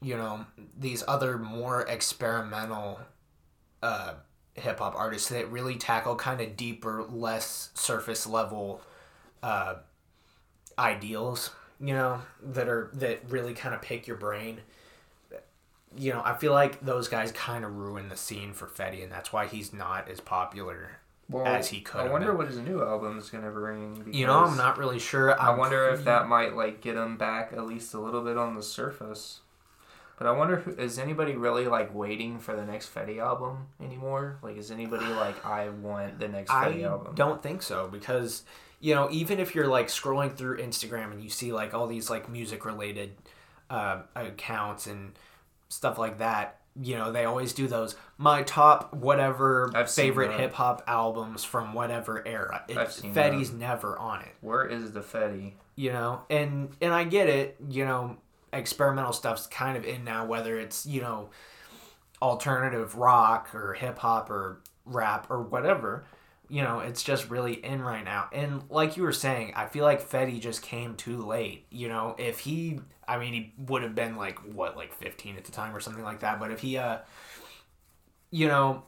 you know, these other more experimental uh hip hop artists that really tackle kind of deeper, less surface level uh ideals, you know, that are that really kind of pick your brain. You know, I feel like those guys kind of ruin the scene for Fetty, and that's why he's not as popular well, as he could I wonder been. what his new album is gonna bring. You know, I'm not really sure. I I'm wonder if that might like get him back at least a little bit on the surface. But I wonder, is anybody really like waiting for the next Fetty album anymore? Like, is anybody like, I want the next Fetty I album? don't think so because you know even if you're like scrolling through Instagram and you see like all these like music related uh, accounts and stuff like that, you know they always do those my top whatever I've favorite hip hop albums from whatever era. I've It, Fetty's never on it, Where is the Fetty? you know, and and I get it, you know, experimental stuff's kind of in now, whether it's you know alternative rock or hip hop or rap or whatever. You know, it's just really in right now. And like you were saying, I feel like Fetty just came too late. You know, if he, I mean, he would have been like, what, like 15 at the time or something like that. But if he, uh, you know,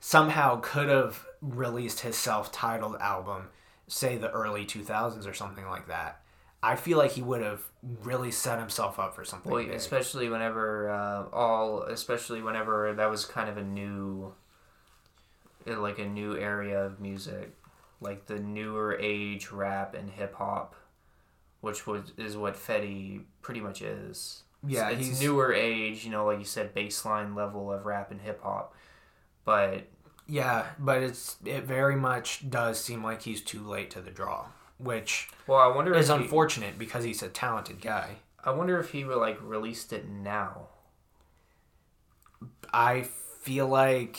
somehow could have released his self titled album, say the early 2000s or something like that, I feel like he would have really set himself up for something Well, big. especially whenever uh, all, especially whenever that was kind of a new, uh, like a new area of music, like the newer age rap and hip hop, which was is what Fetty pretty much is. Yeah, it's, newer age, you know, like you said, baseline level of rap and hip hop, but Yeah, but it's it very much does seem like he's too late to the draw, which well, I wonder is if he, unfortunate because he's a talented guy. I wonder if he would like released it now. I feel like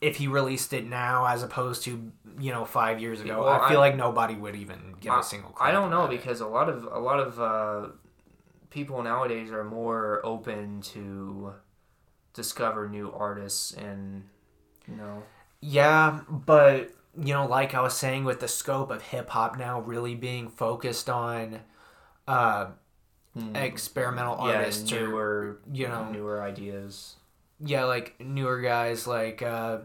if he released it now as opposed to you know five years ago, Well, I feel I- like nobody would even give I, a single. I don't know about it. because a lot of a lot of uh, people nowadays are more open to discover new artists and you know Yeah, but you know, like I was saying, with the scope of hip hop now really being focused on uh, experimental Hmm. yeah artists or you know- newer ideas. Yeah, like newer guys like uh,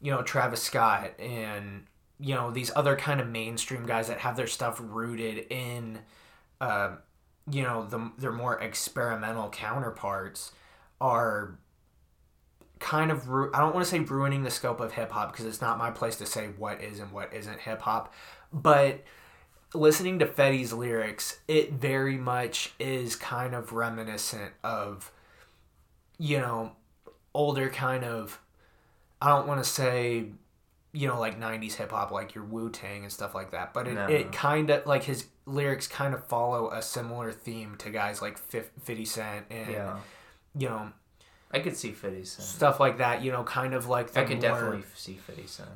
you know Travis Scott and you know these other kind of mainstream guys that have their stuff rooted in uh, you know the their more experimental counterparts are kind of ru- I don't want to say ruining the scope of hip hop because it's not my place to say what is and what isn't hip hop, but listening to Fetty's lyrics, it very much is kind of reminiscent of you know older kind of I don't want to say you know like 90s hip hop like your Wu-Tang and stuff like that but it, No. it kind of like his lyrics kind of follow a similar theme to guys like Fif- 50 Cent and Yeah, you know I could see Fifty Cent. stuff like that you know kind of like the I could more definitely see Fifty Cent.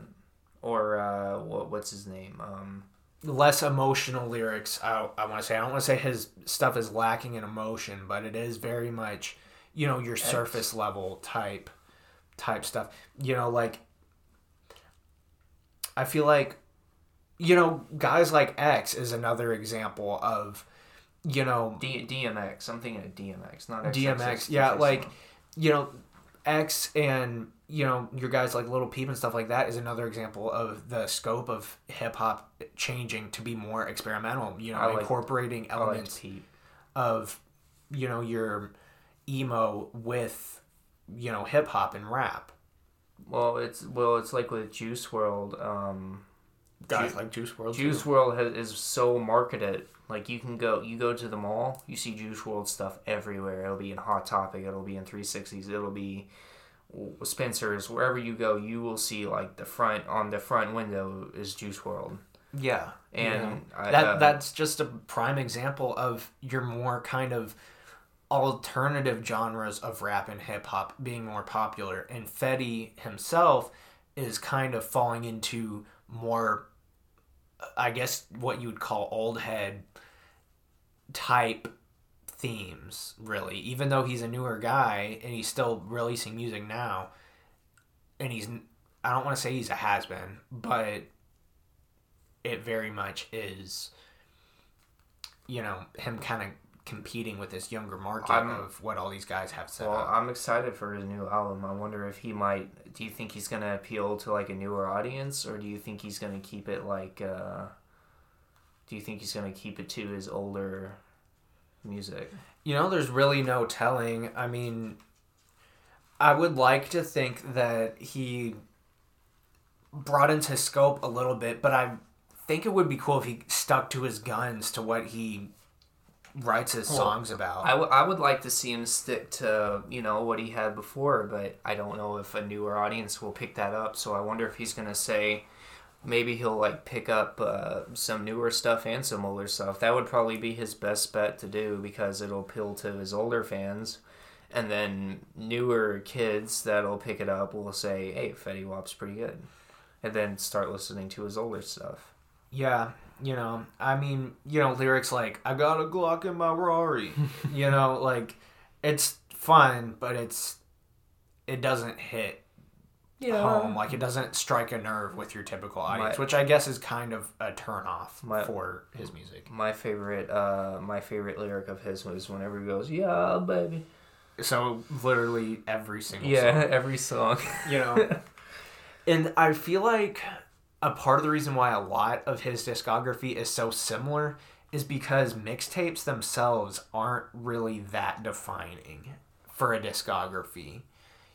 Or uh, what, what's his name? Um, less emotional lyrics I, I want to say I don't want to say his stuff is lacking in emotion but it is very much you know your surface level type type stuff you know like I feel like you know guys like X is another example of you know D- DMX. I'm thinking of DMX, not DMX, yeah, like- you know X and you know, your guys like Lil Peep and stuff like that is another example of the scope of hip hop changing to be more experimental. You know, I like- incorporating like elements Pete. of, you know, your emo with, you know, hip hop and rap. Well, it's well, it's like with Juice WRLD. Um, Guys Ju- like Juice WRLD. Juice WRLD has, is so marketed. Like you can go, you go to the mall, you see Juice WRLD stuff everywhere. It'll be in Hot Topic, it'll be in 360s, it'll be Spencer's. Wherever you go, you will see like the front on the front window is Juice WRLD. Yeah, And Yeah. I, that uh, that's just a prime example of your more kind of alternative genres of rap and hip hop being more popular. And Fetty himself is kind of falling into more, I guess, what you would call old head type themes, really. Even though he's a newer guy and he's still releasing music now, and he's, I don't want to say he's a has been, but it very much is you know him kind of competing with this younger market I'm- of what all these guys have set Well, up. I'm excited for his new album. I wonder if he might. Do you think he's gonna appeal to like a newer audience, or do you think he's gonna keep it like? uh Do you think he's gonna keep it to his older music? you know there's really no telling i mean i would like to think that he broadens his scope a little bit but i think it would be cool if he stuck to his guns to what he writes his Well, songs about I, w- I would like to see him stick to you know what he had before, but I don't know if a newer audience will pick that up. So I wonder if he's gonna say. Maybe he'll like pick up uh, some newer stuff and some older stuff. That would probably be his best bet to do because it'll appeal to his older fans, and then newer kids that'll pick it up will say, "Hey, Fetty Wap's pretty good," and then start listening to his older stuff. Yeah, you know, I mean, you know, lyrics like "I got a Glock in my Rari," you know, like it's fun, but it's it doesn't hit home. Like it doesn't strike a nerve with your typical audience, My- which I guess is kind of a turn off My- for his music. My favorite, uh, my favorite lyric of his was whenever he goes, "Yeah, baby." So literally every single Yeah, song, every song. you know, and I feel like a part of the reason why a lot of his discography is so similar is because mixtapes themselves aren't really that defining for a discography.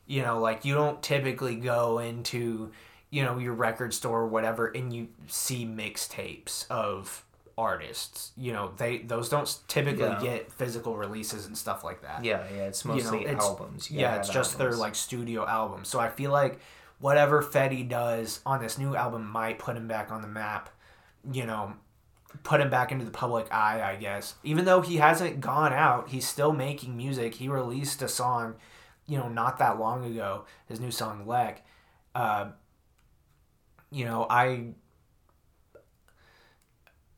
You know, like you don't typically go into, you know, your record store or whatever and you see mixtapes of artists. You know, they those don't typically Yeah. get physical releases and stuff like that yeah, yeah, it's you know, mostly it's- albums. You yeah, it's just their like studio albums. So I feel like whatever Fetty does on this new album might put him back on the map. You know, put him back into the public eye. I guess even though he hasn't gone out, he's still making music. He released a song, you know, not that long ago. His new song "Lek." Uh, you know, I.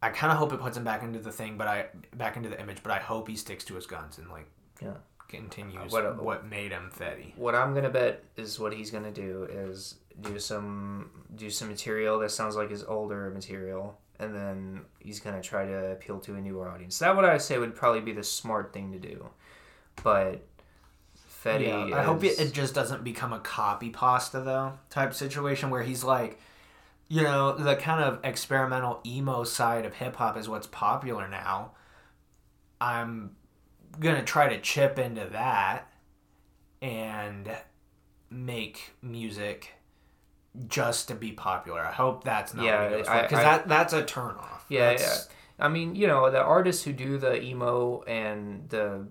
I kind of hope it puts him back into the thing, but I back into the image. But I hope he sticks to his guns and like Yeah. Continues uh, What- what, made him Fetty. What I'm gonna bet is what he's gonna do is do some do some material that sounds like his older material, and then he's gonna try to appeal to a newer audience. That would I say would probably be the smart thing to do, but Fetty. Yeah, I hope it, is- it just doesn't become a copy pasta though type situation where he's like, you know, the kind of experimental emo side of hip hop is what's popular now. I'm gonna try to chip into that and make music just to be popular. I hope that's not Yeah, what he goes for I- because that that's a turnoff. Yeah, That's- yeah. I mean, you know, the artists who do the emo and the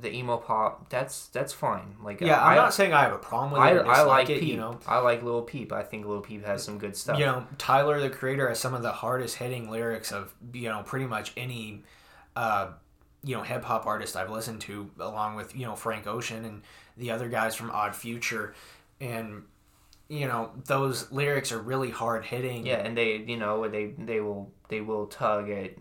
the emo pop, that's that's fine. Like, Yeah, I'm I, not saying I have a problem with I, it. I like it, Peep. you know. I like Lil Peep. I think Lil Peep has some good stuff. you know tyler the creator has some of the hardest hitting lyrics of you know pretty much any uh you know hip hop artist i've listened to along with you know frank ocean and the other guys from odd future and you know those lyrics are really hard hitting Yeah, and they, you know, they they will they will tug at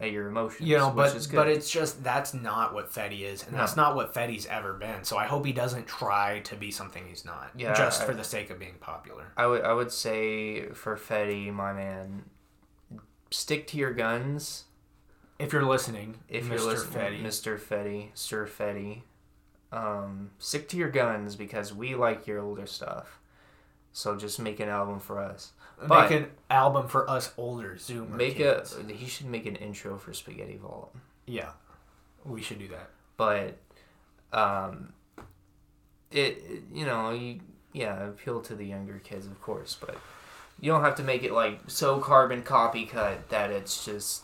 at your emotions. you know but but it's just that's not what fetty is and No. that's not what fetty's ever been so i hope he doesn't try to be something he's not Yeah, just I- for the sake of being popular I would I would say for Fetty, my man, stick to your guns. If you're listening If Mr. you're listening, fetty Mr. Fetty, Sir Fetty, um, stick to your guns because we like your older stuff. So just make an album for us. But make an album for us older Zoomer make kids. a. He should make an intro for Spaghetti Vault. yeah. We should do that. But, um, it- you know you yeah appeal to the younger kids of course, but you don't have to make it like so carbon copy cut that it's just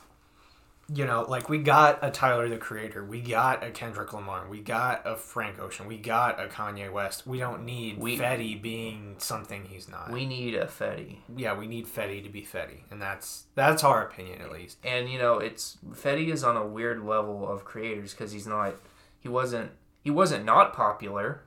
You know, like we got a Tyler the Creator, we got a Kendrick Lamar, we got a Frank Ocean, we got a Kanye West. We don't need We- Fetty being something he's not. we need a Fetty. yeah, we need Fetty to be Fetty, and that's that's our opinion at least. and you know it's Fetty is on a weird level of creators because he's not he wasn't he wasn't not popular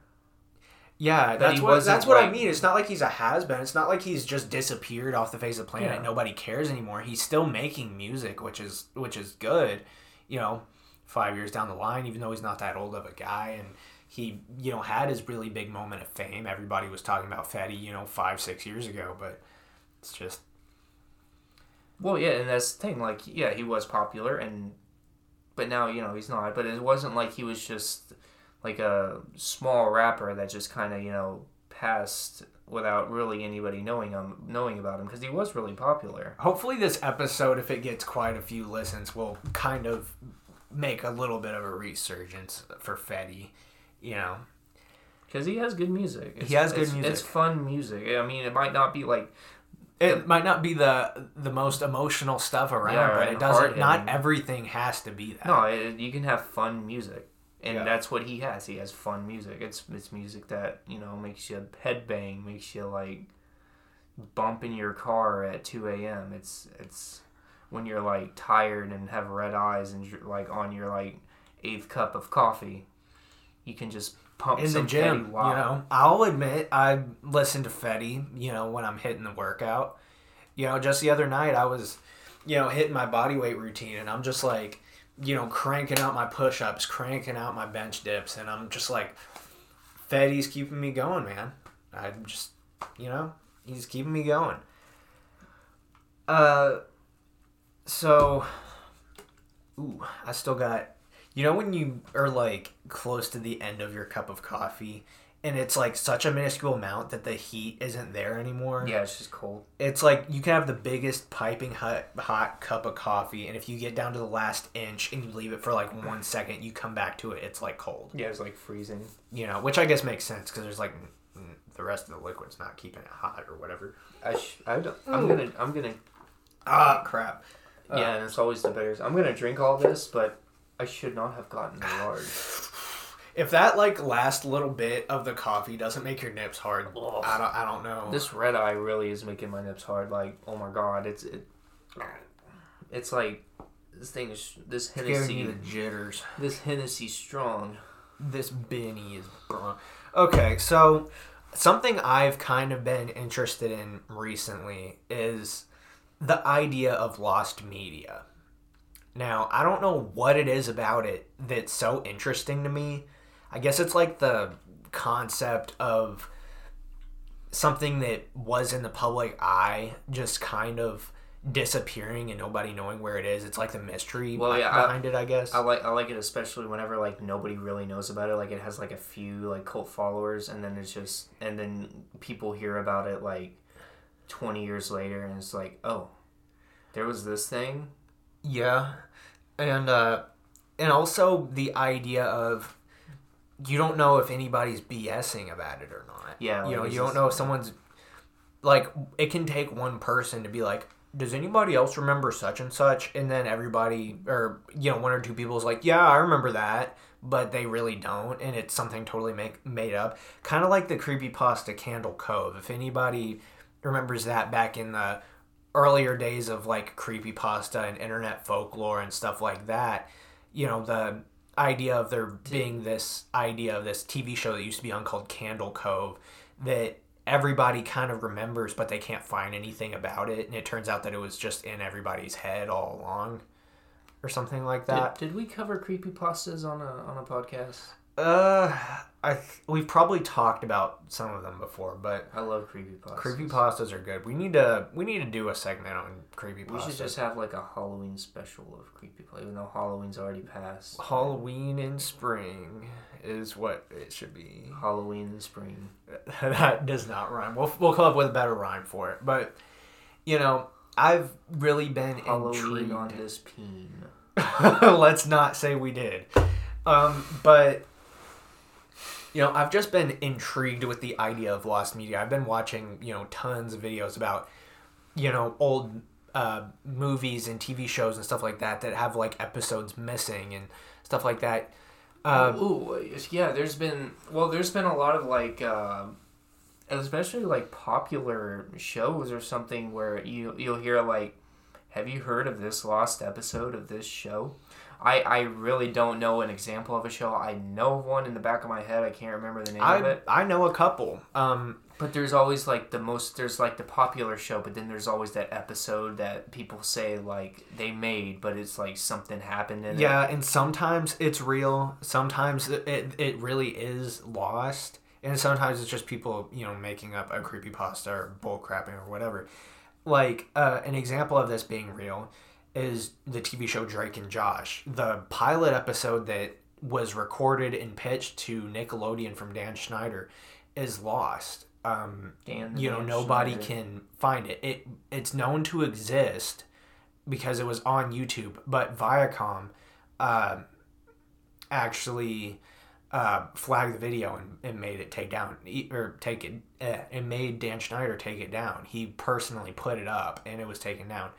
Yeah, That that's what that's what I mean. It's not like he's a has been. It's not like he's just disappeared off the face of the planet. Yeah. Nobody cares anymore. He's still making music, which is which is good. You know, five years down the line, even though he's not that old of a guy, and he you know had his really big moment of fame. Everybody was talking about Fetty, you know, five six years ago, but it's just well yeah and that's the thing like yeah he was popular and but now you know he's not but it wasn't like he was just like a small rapper that just kind of you know passed without really anybody knowing him knowing about him because he was really popular hopefully this episode, if it gets quite a few listens, will kind of make a little bit of a resurgence for Fetty. You know, because he has good music It's- He has good it's- music. it's fun music i mean it might not be like it might not be the the most emotional stuff around, Yeah, but it doesn't. Not everything has to be that. No, it, you can have fun music, and Yeah. that's what he has. He has fun music. It's it's music that you know makes you headbang, makes you like bump in your car at two a.m. It's it's when you're like tired and have red eyes and you're like on your like eighth cup of coffee, you can just pump in the gym, you know. I'll admit I listen to Fetty, you know, when I'm hitting the workout. You know, just the other night I was, you know, hitting my body weight routine, and I'm just like, you know, cranking out my push-ups, cranking out my bench dips, and I'm just like, Fetty's keeping me going, man. I'm just, you know, he's keeping me going. Uh, so, ooh, I still got you know when you are like close to the end of your cup of coffee and it's like such a minuscule amount that the heat isn't there anymore. Yeah, it's just cold. It's like you can have the biggest piping hot, hot cup of coffee and if you get down to the last inch and you leave it for like 1 second, you come back to it, it's like cold. Yeah, it's like freezing. You know, which I guess makes sense cuz there's like the rest of the liquid's not keeping it hot or whatever. I sh- I don't, I'm gonna I'm gonna Ah, crap. yeah, and it's always the bitters. I'm gonna drink all this, but I should not have gotten the large. If that like last little bit of the coffee doesn't make your nips hard, Ugh. I don't I don't know. This red eye really is making my nips hard. Like, oh my god, it's it, it's like this thing is this giving Hennessy. you the jitters. This Hennessy strong. this Benny is bro. Okay, so something I've kind of been interested in recently is the idea of lost media. Now, I don't know what it is about it that's so interesting to me. I guess it's like the concept of something that was in the public eye just kind of disappearing and nobody knowing where it is. It's like the mystery Well, yeah, I- behind it, I guess. I like I like it especially whenever like nobody really knows about it. Like it has like a few like cult followers, and then it's just and then people hear about it like twenty years later, and it's like, oh, there was this thing. Yeah, and uh, and also the idea of you don't know if anybody's BSing about it or not. Yeah, you know, you don't know if someone's like. It can take one person to be like, "Does anybody else remember such and such?" And then everybody, or you know, one or two people is like, "Yeah, I remember that." But they really don't, and it's something totally make, made up. Kind of like the creepypasta Candle Cove. If anybody remembers that back in the earlier days of like creepypasta and internet folklore and stuff like that, you know, the idea of there being this idea of this TV show that used to be on called Candle Cove that everybody kind of remembers but they can't find anything about it and it turns out that it was just in everybody's head all along or something like that. did we cover creepypastas on a on a podcast? Uh, I th- we've probably talked about some of them before, but I love creepy pastas. Creepy pastas are good. We need to we need to do a segment on creepypastas. We should just have like a Halloween special of creepypasta, even though Halloween's already passed. Halloween in spring is what it should be. Halloween in spring. that does not rhyme. We'll we'll come up with a better rhyme for it. But you know, I've really been Halloween intrigued. on this peen. Let's not say we did. Um, but you know, I've just been intrigued with the idea of lost media. I've been watching, you know, tons of videos about, you know, old uh, movies and TV shows and stuff like that that have like episodes missing and stuff like that. Uh, Ooh, yeah. There's been well, there's been a lot of like, uh, especially like popular shows or something where you you'll hear like, have you heard of this lost episode of this show? I I really don't know an example of a show. I know of one in the back of my head. I can't remember the name of I it. I know a couple. Um, But there's always like the most. There's like the popular show, but then there's always that episode that people say like they made, but it's like something happened in it. Yeah, and sometimes it's real. Sometimes it, it, it really is lost. And sometimes it's just people, you know, making up a creepypasta or bullcrapping or whatever. Like, uh, an example of this being real is the TV show Drake and Josh. The pilot episode that was recorded and pitched to Nickelodeon from Dan Schneider is lost. Um, Dan you know, Dan nobody Schneider. can find it. It It's known to exist because it was on YouTube, but Viacom uh, actually uh, flagged the video and, and made it take down or take it and made Dan Schneider take it down. He personally put it up and it was taken down.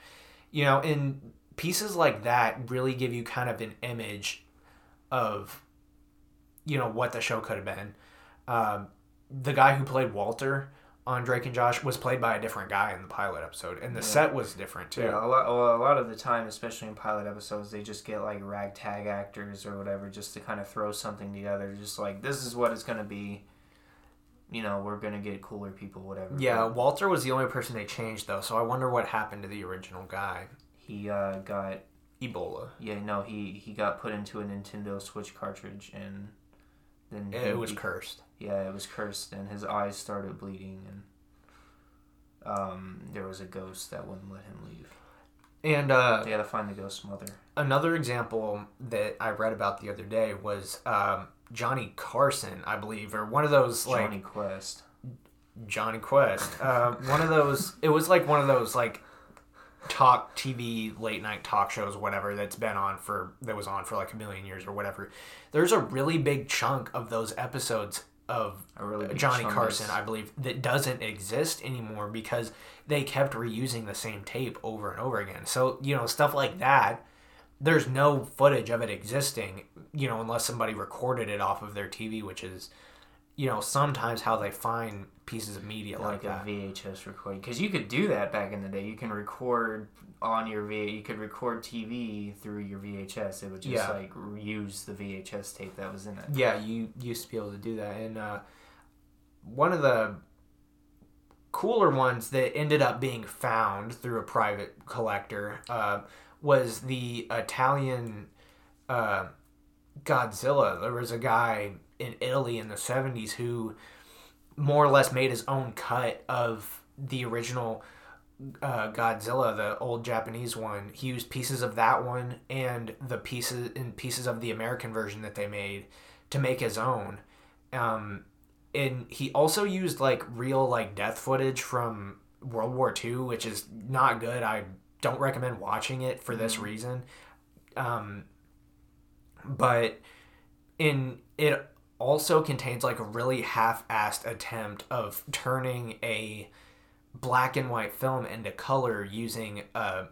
You know, and pieces like that really give you kind of an image of you know what the show could have been. Um, the guy who played Walter on Drake and Josh was played by a different guy in the pilot episode, and the set was different too. Yeah, a lot. Well, a lot of the time, especially in pilot episodes, they just get like ragtag actors or whatever, just to kind of throw something together. Just like this is what it's gonna be. You know, we're gonna get cooler people, whatever. Yeah, Walter was the only person they changed though, so I wonder what happened to the original guy. he uh, got Ebola. yeah no he he got put into a Nintendo Switch cartridge and then It he was cursed. yeah it was cursed and his eyes started bleeding and um there was a ghost that wouldn't let him leave. And uh, They had to find the ghost mother. another example that I read about the other day was um, Johnny Carson, I believe, or one of those like Jonny Quest. Jonny Quest. Uh, one of those. It was like one of those like talk TV late night talk shows, whatever that's been on for that was on for like a million years or whatever. There's a really big chunk of those episodes of really Johnny Carson, is- I believe, that doesn't exist anymore because they kept reusing the same tape over and over again. So you know stuff like that. There's no footage of it existing, you know, unless somebody recorded it off of their TV, which is, you know, sometimes how they find pieces of media like, like a that. VHS recording because you could do that back in the day. You can record on your V. You could record TV through your VHS. It would just Yeah. like reuse the VHS tape that was in it. Yeah, you used to be able to do that. And uh, one of the cooler ones that ended up being found through a private collector uh, was the Italian uh, Godzilla. There was a guy in Italy in the 70s who more or less made his own cut of the original uh, Godzilla, the old Japanese one. He used pieces of that one and the pieces and pieces of the American version that they made to make his own. Um, and he also used like real like death footage from World War II, which is not good. I don't recommend watching it for this reason. Um, but in it also contains like a really half-assed attempt of turning a black and white film into color using uh,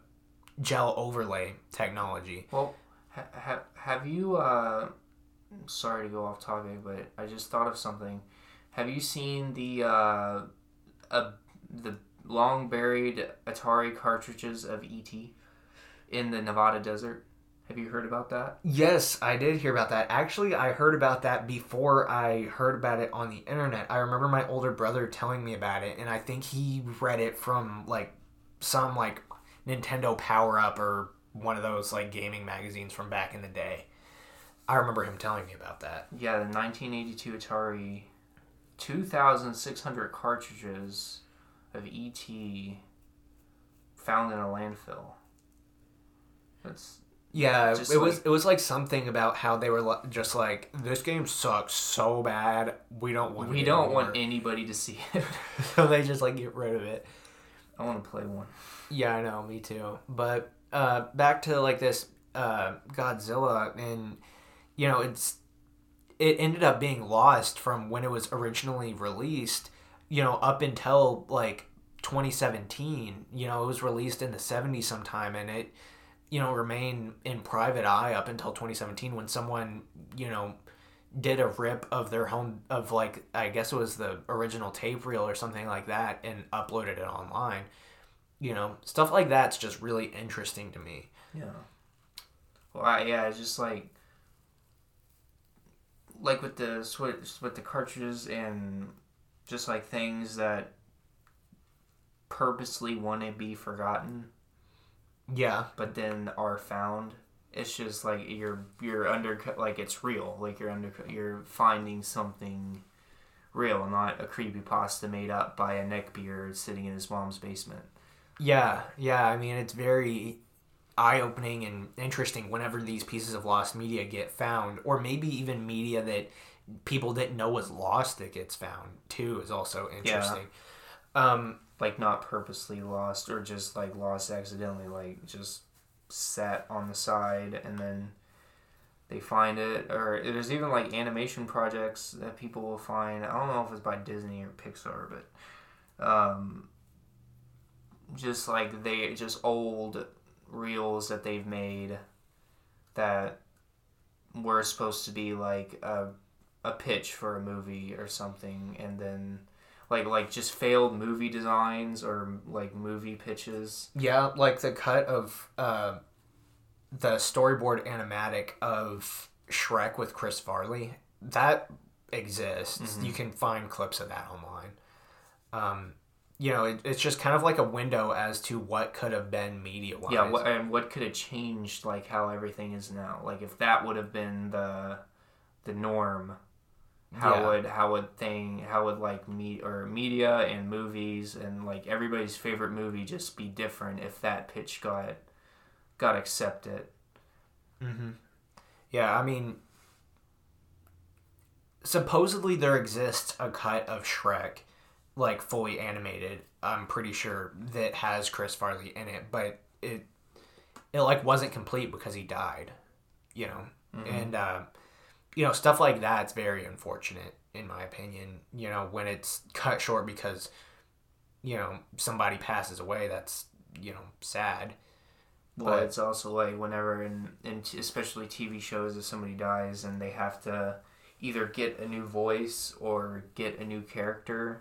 gel overlay technology. Well, ha- ha- have you? Uh, sorry to go off topic, but I just thought of something. Have you seen the uh, uh, the long buried Atari cartridges of ET in the Nevada desert? Have you heard about that? Yes, I did hear about that. Actually, I heard about that before I heard about it on the internet. I remember my older brother telling me about it, and I think he read it from like some like Nintendo Power Up or one of those like gaming magazines from back in the day. I remember him telling me about that. Yeah, the 1982 Atari, 2,600 cartridges of ET found in a landfill. That's Yeah, it was like- it was like something about how they were just like this game sucks so bad we don't want we it don't anymore." want anybody to see it. so they just like get rid of it. I want to play one. Yeah, I know, me too. But uh, back to like this uh, Godzilla, and you know, it's it ended up being lost from when it was originally released. You know, up until like 2017. You know, it was released in the 70s sometime, and it you know remained in private eye up until 2017 when someone you know did a rip of their home of like I guess it was the original tape reel or something like that and uploaded it online. You know, stuff like that's just really interesting to me. Yeah. Well, I, yeah, it's just like like with the switch with the cartridges and just like things that purposely want to be forgotten. Yeah, but then are found. It's just like you're you're under like it's real. Like you're under you're finding something real not a creepy pasta made up by a neckbeard sitting in his mom's basement. Yeah, yeah. I mean, it's very eye opening and interesting whenever these pieces of lost media get found, or maybe even media that people know was lost that gets found too is also interesting. Um, like not purposely lost or just like lost accidentally like just sat on the side and then they find it. Or there's even like animation projects that people will find. I don't know if it's by disney or pixar but um just like they just old reels that they've made that were supposed to be like a, a pitch for a movie or something and then like like just failed movie designs or like movie pitches. Yeah, like the cut of uh, the storyboard animatic of Shrek with Chris Farley that exists. You can find clips of that online. Um, you know, it, it's just kind of like a window as to what could have been media wise. Yeah, what, and what could have changed like how everything is now? Like if that would have been the the norm, how Yeah. would how would thing how would like me or media and movies and like everybody's favorite movie just be different if that pitch got got accepted? Mm-hmm. Yeah, I mean, supposedly there exists a cut of Shrek, like fully animated. I'm pretty sure that has Chris Farley in it, but it it like wasn't complete because he died, you know, and uh, you know stuff like that's very unfortunate in my opinion. You know, when it's cut short because you know somebody passes away, that's you know sad. Well, But- it's also like whenever in, in t- especially TV shows, if somebody dies and they have to either get a new voice or get a new character,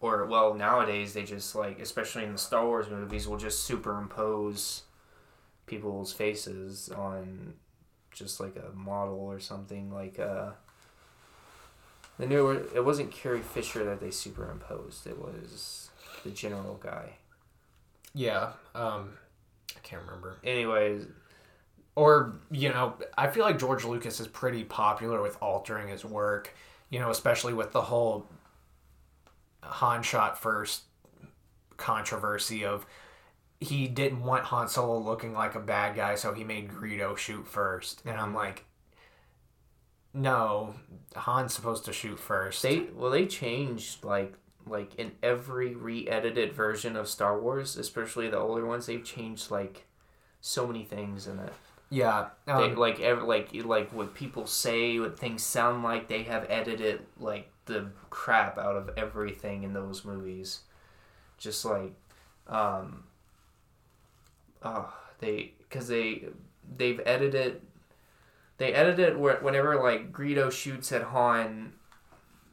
or well, nowadays they just like, especially in the Star Wars movies, will just superimpose people's faces on just like a model or something like uh the newer it wasn't Carrie Fisher that they superimposed it was the general guy Yeah, um, I can't remember. anyways or you know i feel like george lucas is pretty popular with altering his work you know especially with the whole han shot first controversy of he didn't want han solo looking like a bad guy so he made greedo shoot first and i'm like no han's supposed to shoot first They well, they changed like like in every re-edited version of Star Wars, especially the older ones. They've changed like so many things in it. yeah They, um, like ever like like what people say, what things sound like. They have edited like the crap out of everything in those movies. Just like, um, oh, they because they they've edited they edited wh- whenever like Greedo shoots at Han,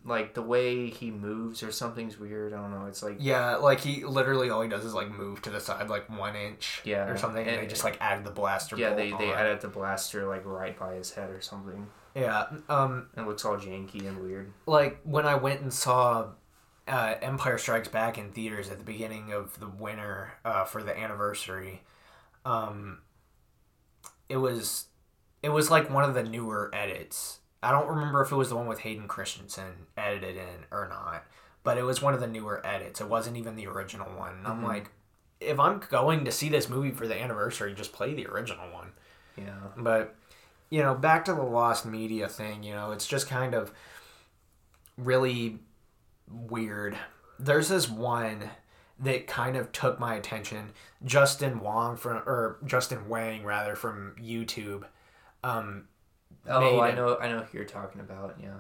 like the way he moves or something's weird. I don't know. It's like yeah like he literally all he does is like move to the side like one inch Yeah, or something and, they just like add the blaster yeah, they they on. added the blaster like right by his head or something. yeah um It looks all janky and weird. like when I went and saw uh, Empire Strikes Back in theaters at the beginning of the winter uh, for the anniversary, um, it was it was like one of the newer edits. I don't remember if it was the one with Hayden Christensen edited in or not, but it was one of the newer edits. It wasn't even the original one. And I'm like, if I'm going to see this movie for the anniversary, just play the original one. Yeah. But you know, back to the lost media thing, you know, it's just kind of really weird. There's this one that kind of took my attention. Justin Wong from or Justin Whang rather from YouTube. Um Oh, I a- know. I know who you're talking about. Yeah.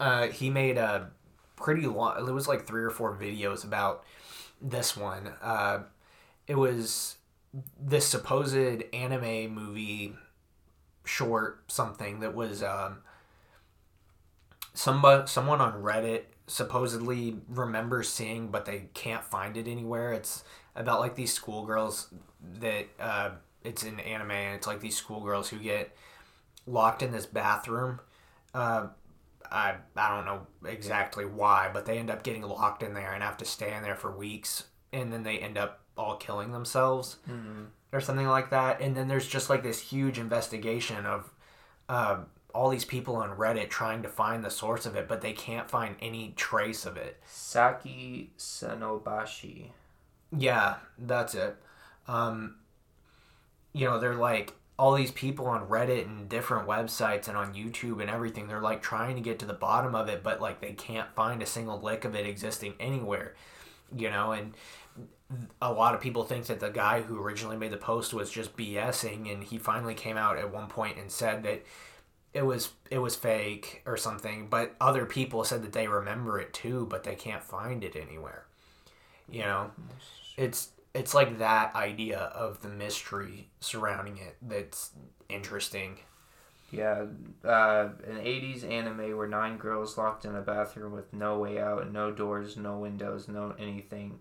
uh, he made a pretty long. It was like three or four videos about this one. Uh, it was this supposed anime movie short something that was um, somebody someone on Reddit supposedly remembers seeing, but they can't find it anywhere. It's about like these schoolgirls that uh, it's an anime, and it's like these schoolgirls who get locked in this bathroom. Uh, I I don't know exactly why, but they end up getting locked in there and have to stay in there for weeks, and then they end up all killing themselves Mm-hmm. or something like that. And then there's just like this huge investigation of uh, all these people on Reddit trying to find the source of it, but they can't find any trace of it. Saki Sonobashi. Yeah, that's it. Um, you know, they're like all these people on Reddit and different websites and on YouTube and everything. They're like trying to get to the bottom of it, but like they can't find a single lick of it existing anywhere. You know, and a lot of people think that the guy who originally made the post was just BSing, and he finally came out at one point and said that it was it was fake or something. But other people said that they remember it too, but they can't find it anywhere. You know, it's it's like that idea of the mystery surrounding it that's interesting. Yeah, uh, an 80s anime where nine girls locked in a bathroom with no way out, no doors, no windows, no anything.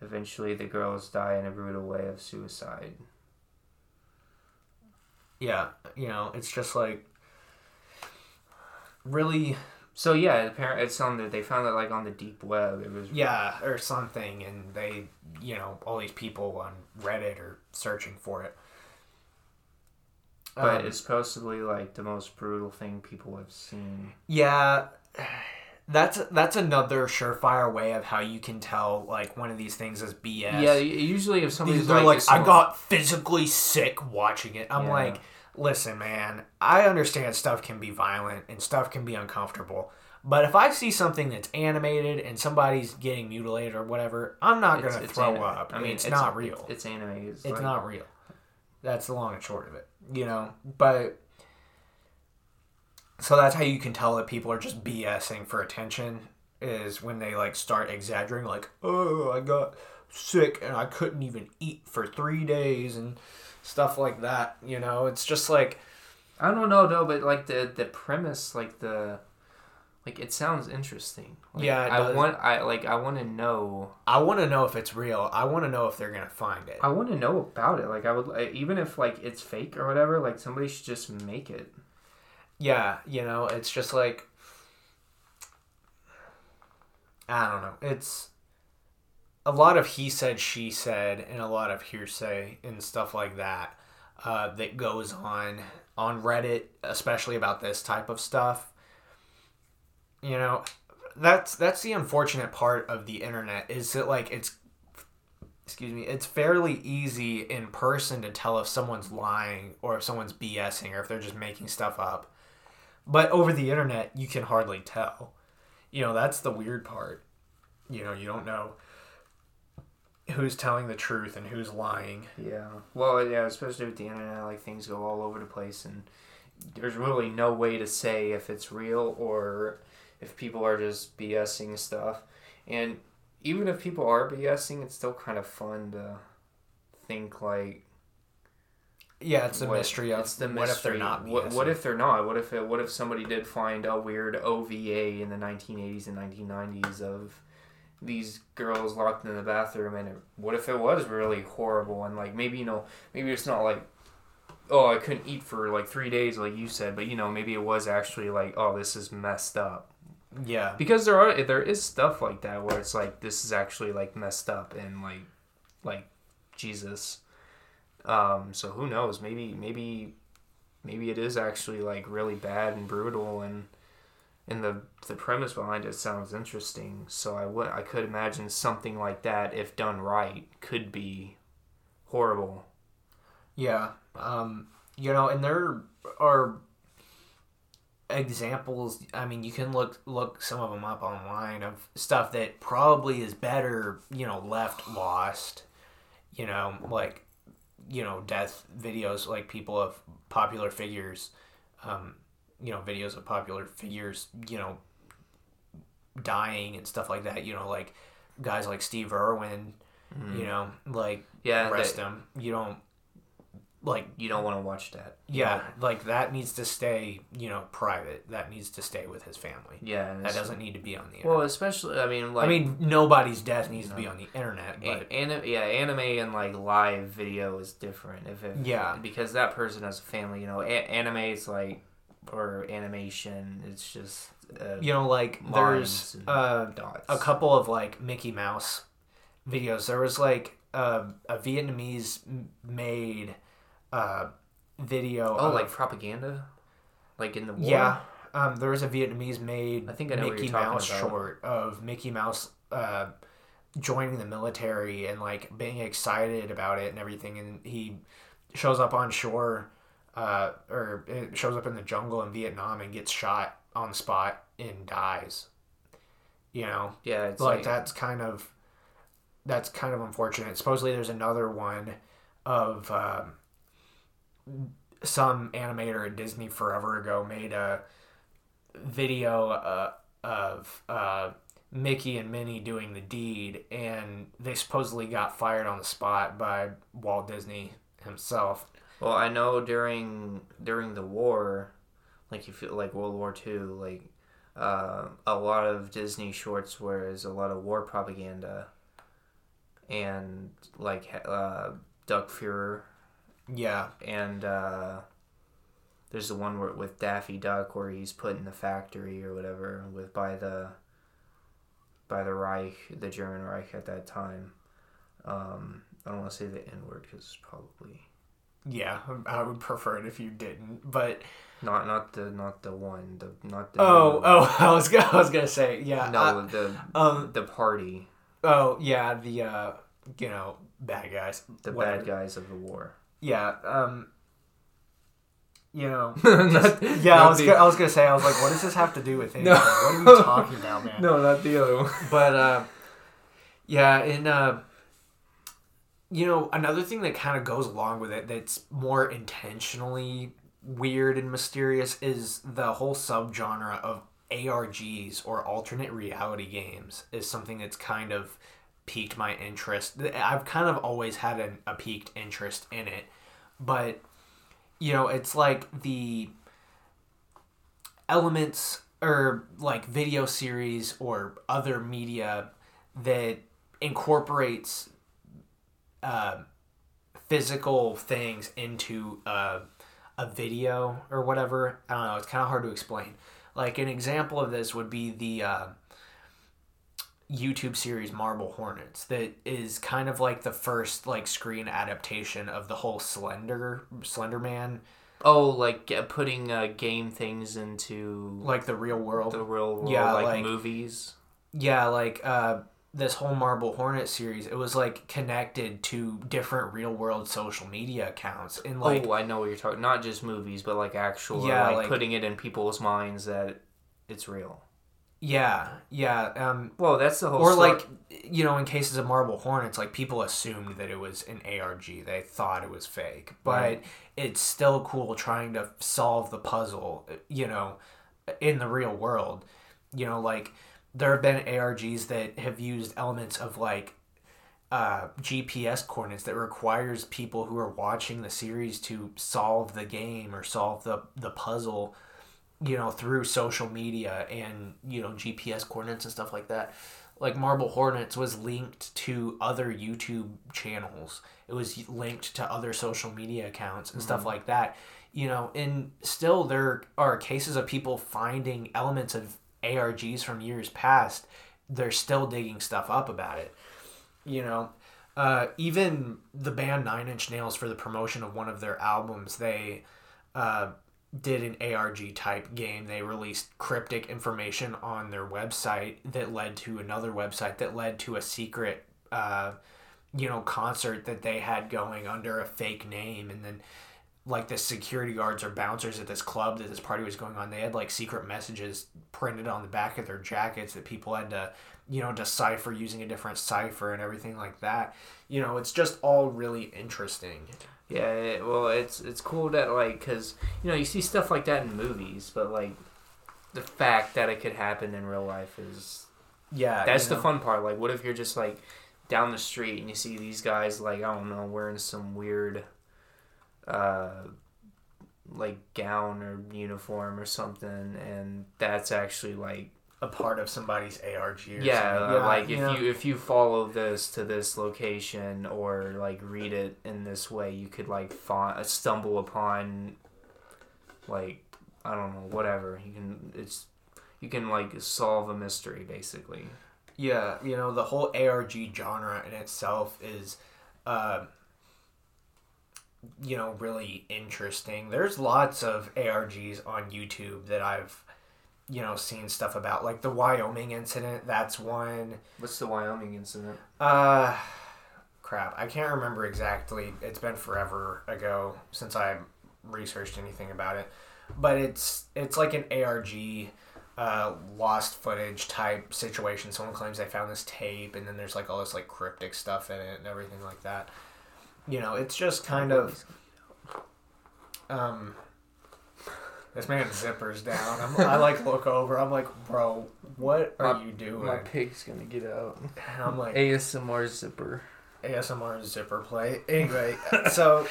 Eventually, the girls die in a brutal way of suicide. Yeah, you know, it's just like really So yeah, apparently it's on the they found it like on the deep web. It was yeah or something and they you know all these people on reddit are searching for it but Um, it's supposedly like the most brutal thing people have seen. yeah that's that's another surefire way of how you can tell like one of these things is bs Yeah, usually if somebody's they're like, like, i got physically sick watching it i'm Yeah. like listen man i understand stuff can be violent and stuff can be uncomfortable but if i see something that's animated and somebody's getting mutilated or whatever i'm not gonna throw anime. up I mean, it's, not real It's, it's anime. It's, it's like- not real. That's the long and short of it, you know. But so that's how you can tell that people are just BSing for attention is when they like start exaggerating, like, "Oh, I got sick and I couldn't even eat for three days" and stuff like that. You know, it's just like, I don't know though, but like the the premise, like the like it sounds interesting. Like, Yeah, it I does. want I like I want to know. I want to know if it's real. I want to know if they're gonna find it. I want to know about it. Like I would even if like it's fake or whatever. Like somebody should just make it. Yeah, you know, it's just like I don't know. It's a lot of he said, she said, and a lot of hearsay and stuff like that uh, that goes on on Reddit, especially about this type of stuff. You know, that's that's the unfortunate part of the internet is that like it's excuse me, it's fairly easy in person to tell if someone's lying or if someone's BSing or if they're just making stuff up. But over the internet, you can hardly tell. You know, that's the weird part. You know, you don't know who's telling the truth and who's lying. Yeah. Well, yeah, especially with the internet, like things go all over the place, and there's really no way to say if it's real or if people are just BSing stuff. And even if people are BSing, it's still kind of fun to think like Yeah, it's a what- mystery of it's the mystery. what if they're not What, what if they're not? What if it, what if somebody did find a weird OVA in the 1980s and 1990s of these girls locked in the bathroom and it, what if it was really horrible? And like maybe you know maybe it's not like oh I couldn't eat for like three days like you said but you know maybe it was actually like oh this is messed up. Yeah. because there are there is stuff like that where it's like this is actually like messed up and like like Jesus. Um so who knows? Maybe maybe maybe it is actually like really bad and brutal and and the the premise behind it sounds interesting. So I would I could imagine something like that if done right could be horrible. Yeah. Um, you know, and there are examples. I mean, you can look look some of them up online of stuff that probably is better, you know, left lost. You know, like you know, death videos like people of popular figures um, you know, videos of popular figures, you know, dying and stuff like that, you know, like guys like Steve Irwin, mm. you know, like yeah, rest him. You don't like you don't want to watch that. Yeah, know? like that needs to stay, you know, private. That needs to stay with his family. Yeah, that doesn't need to be on the. Internet. Well, especially, I mean, like, I mean, nobody's death needs no. to be on the internet. But yeah, anime and like live video is different. If it, yeah, because that person has a family. You know, a- anime is like or animation. It's just uh, you know, like there's uh, a couple of like Mickey Mouse videos. There was like uh, a Vietnamese made uh, video. Oh, of, like propaganda, like in the war. Yeah, um, there was a Vietnamese made. I think I Mickey Mouse short of Mickey Mouse uh, joining the military and like being excited about it and everything, and he shows up on shore, uh, or it shows up in the jungle in Vietnam and gets shot on spot and dies. You know, yeah, it's like, like that's kind of that's kind of unfortunate. Supposedly, there's another one of. Um, some animator at Disney forever ago made a video uh, of uh, Mickey and Minnie doing the deed, and they supposedly got fired on the spot by Walt Disney himself. Well, I know during during the war, like you feel like World War II, like uh, a lot of Disney shorts was a lot of war propaganda, and like uh, Duck Fuhrer yeah. And uh, there's the one where, with Daffy Duck where he's put in the factory or whatever with by the by the Reich, the German Reich at that time. Um, I don't want to say the N word because probably. Yeah, I would prefer it if you didn't, but not not the not the one the not the. Oh oh, I was gonna, I was gonna say yeah. No, uh, the um the party. Oh yeah, the uh you know bad guys. The whatever. bad guys of the war yeah, um, you know, just, not, yeah, not I was the, gonna, I was gonna say I was like, what does this have to do with anything? No. What are you talking about, man? No, not the other one. But uh, yeah, in uh, you know, another thing that kind of goes along with it that's more intentionally weird and mysterious is the whole subgenre of ARGs or alternate reality games is something that's kind of piqued my interest. I've kind of always had an, a piqued interest in it, but you know, it's like the elements or like video series or other media that incorporates uh, physical things into uh, a video or whatever. I don't know. It's kind of hard to explain. Like an example of this would be the uh, YouTube series Marble Hornets that is kind of like the first like screen adaptation of the whole Slender Slender Man. Oh, like uh, putting uh, game things into like the real world. The real world, yeah, like, like movies. Yeah, like uh, this whole Marble Hornet series. It was like connected to different real world social media accounts and like. Oh, I know what you're talking. Not just movies, but like actual. Yeah, like, like putting it in people's minds that it's real. Yeah, yeah. Um, well, that's the whole. Or story. like, you know, in cases of Marble Hornets, like people assumed that it was an ARG. They thought it was fake, but right. it's still cool trying to solve the puzzle. You know, in the real world, you know, like there have been ARGs that have used elements of like uh, GPS coordinates that requires people who are watching the series to solve the game or solve the the puzzle you know, through social media and, you know, GPS coordinates and stuff like that. Like Marble Hornets was linked to other YouTube channels. It was linked to other social media accounts and mm-hmm. stuff like that. You know, and still there are cases of people finding elements of ARGs from years past. They're still digging stuff up about it. You know, uh, even the band Nine Inch Nails for the promotion of one of their albums, they uh, did an ARG type game. They released cryptic information on their website that led to another website that led to a secret, uh, you know, concert that they had going under a fake name. And then, like, the security guards or bouncers at this club that this party was going on, they had like secret messages printed on the back of their jackets that people had to, you know, decipher using a different cipher and everything like that. You know, it's just all really interesting. Yeah, it, well, it's it's cool that like because you know you see stuff like that in movies, but like the fact that it could happen in real life is Yeah, that's the know? fun part. Like, what if you're just like down the street and you see these guys like I don't know wearing some weird, uh, like gown or uniform or something, and that's actually like a part of somebody's ARG. Or yeah, something. uh, like if know? you if you follow this to this location or like read it in this way, you could like find, stumble upon like I don't know whatever you can it's you can like solve a mystery basically. Yeah, you know, the whole ARG genre in itself is, uh, you know, really interesting. There's lots of ARGs on YouTube that I've, you know, seen stuff about. Like the Wyoming incident, that's one. What's the Wyoming incident? Uh, crap, I can't remember exactly. It's been forever ago since I researched anything about it. But it's it's like an ARG uh, lost footage type situation. Someone claims they found this tape, and then there's like all this like cryptic stuff in it and everything like that. You know, it's just kind of um. This man's zipper's down. I'm, I like look over. I'm like, bro, what are My- you doing? My pig's gonna get out. And I'm like, ASMR zipper. ASMR zipper play. Anyway, so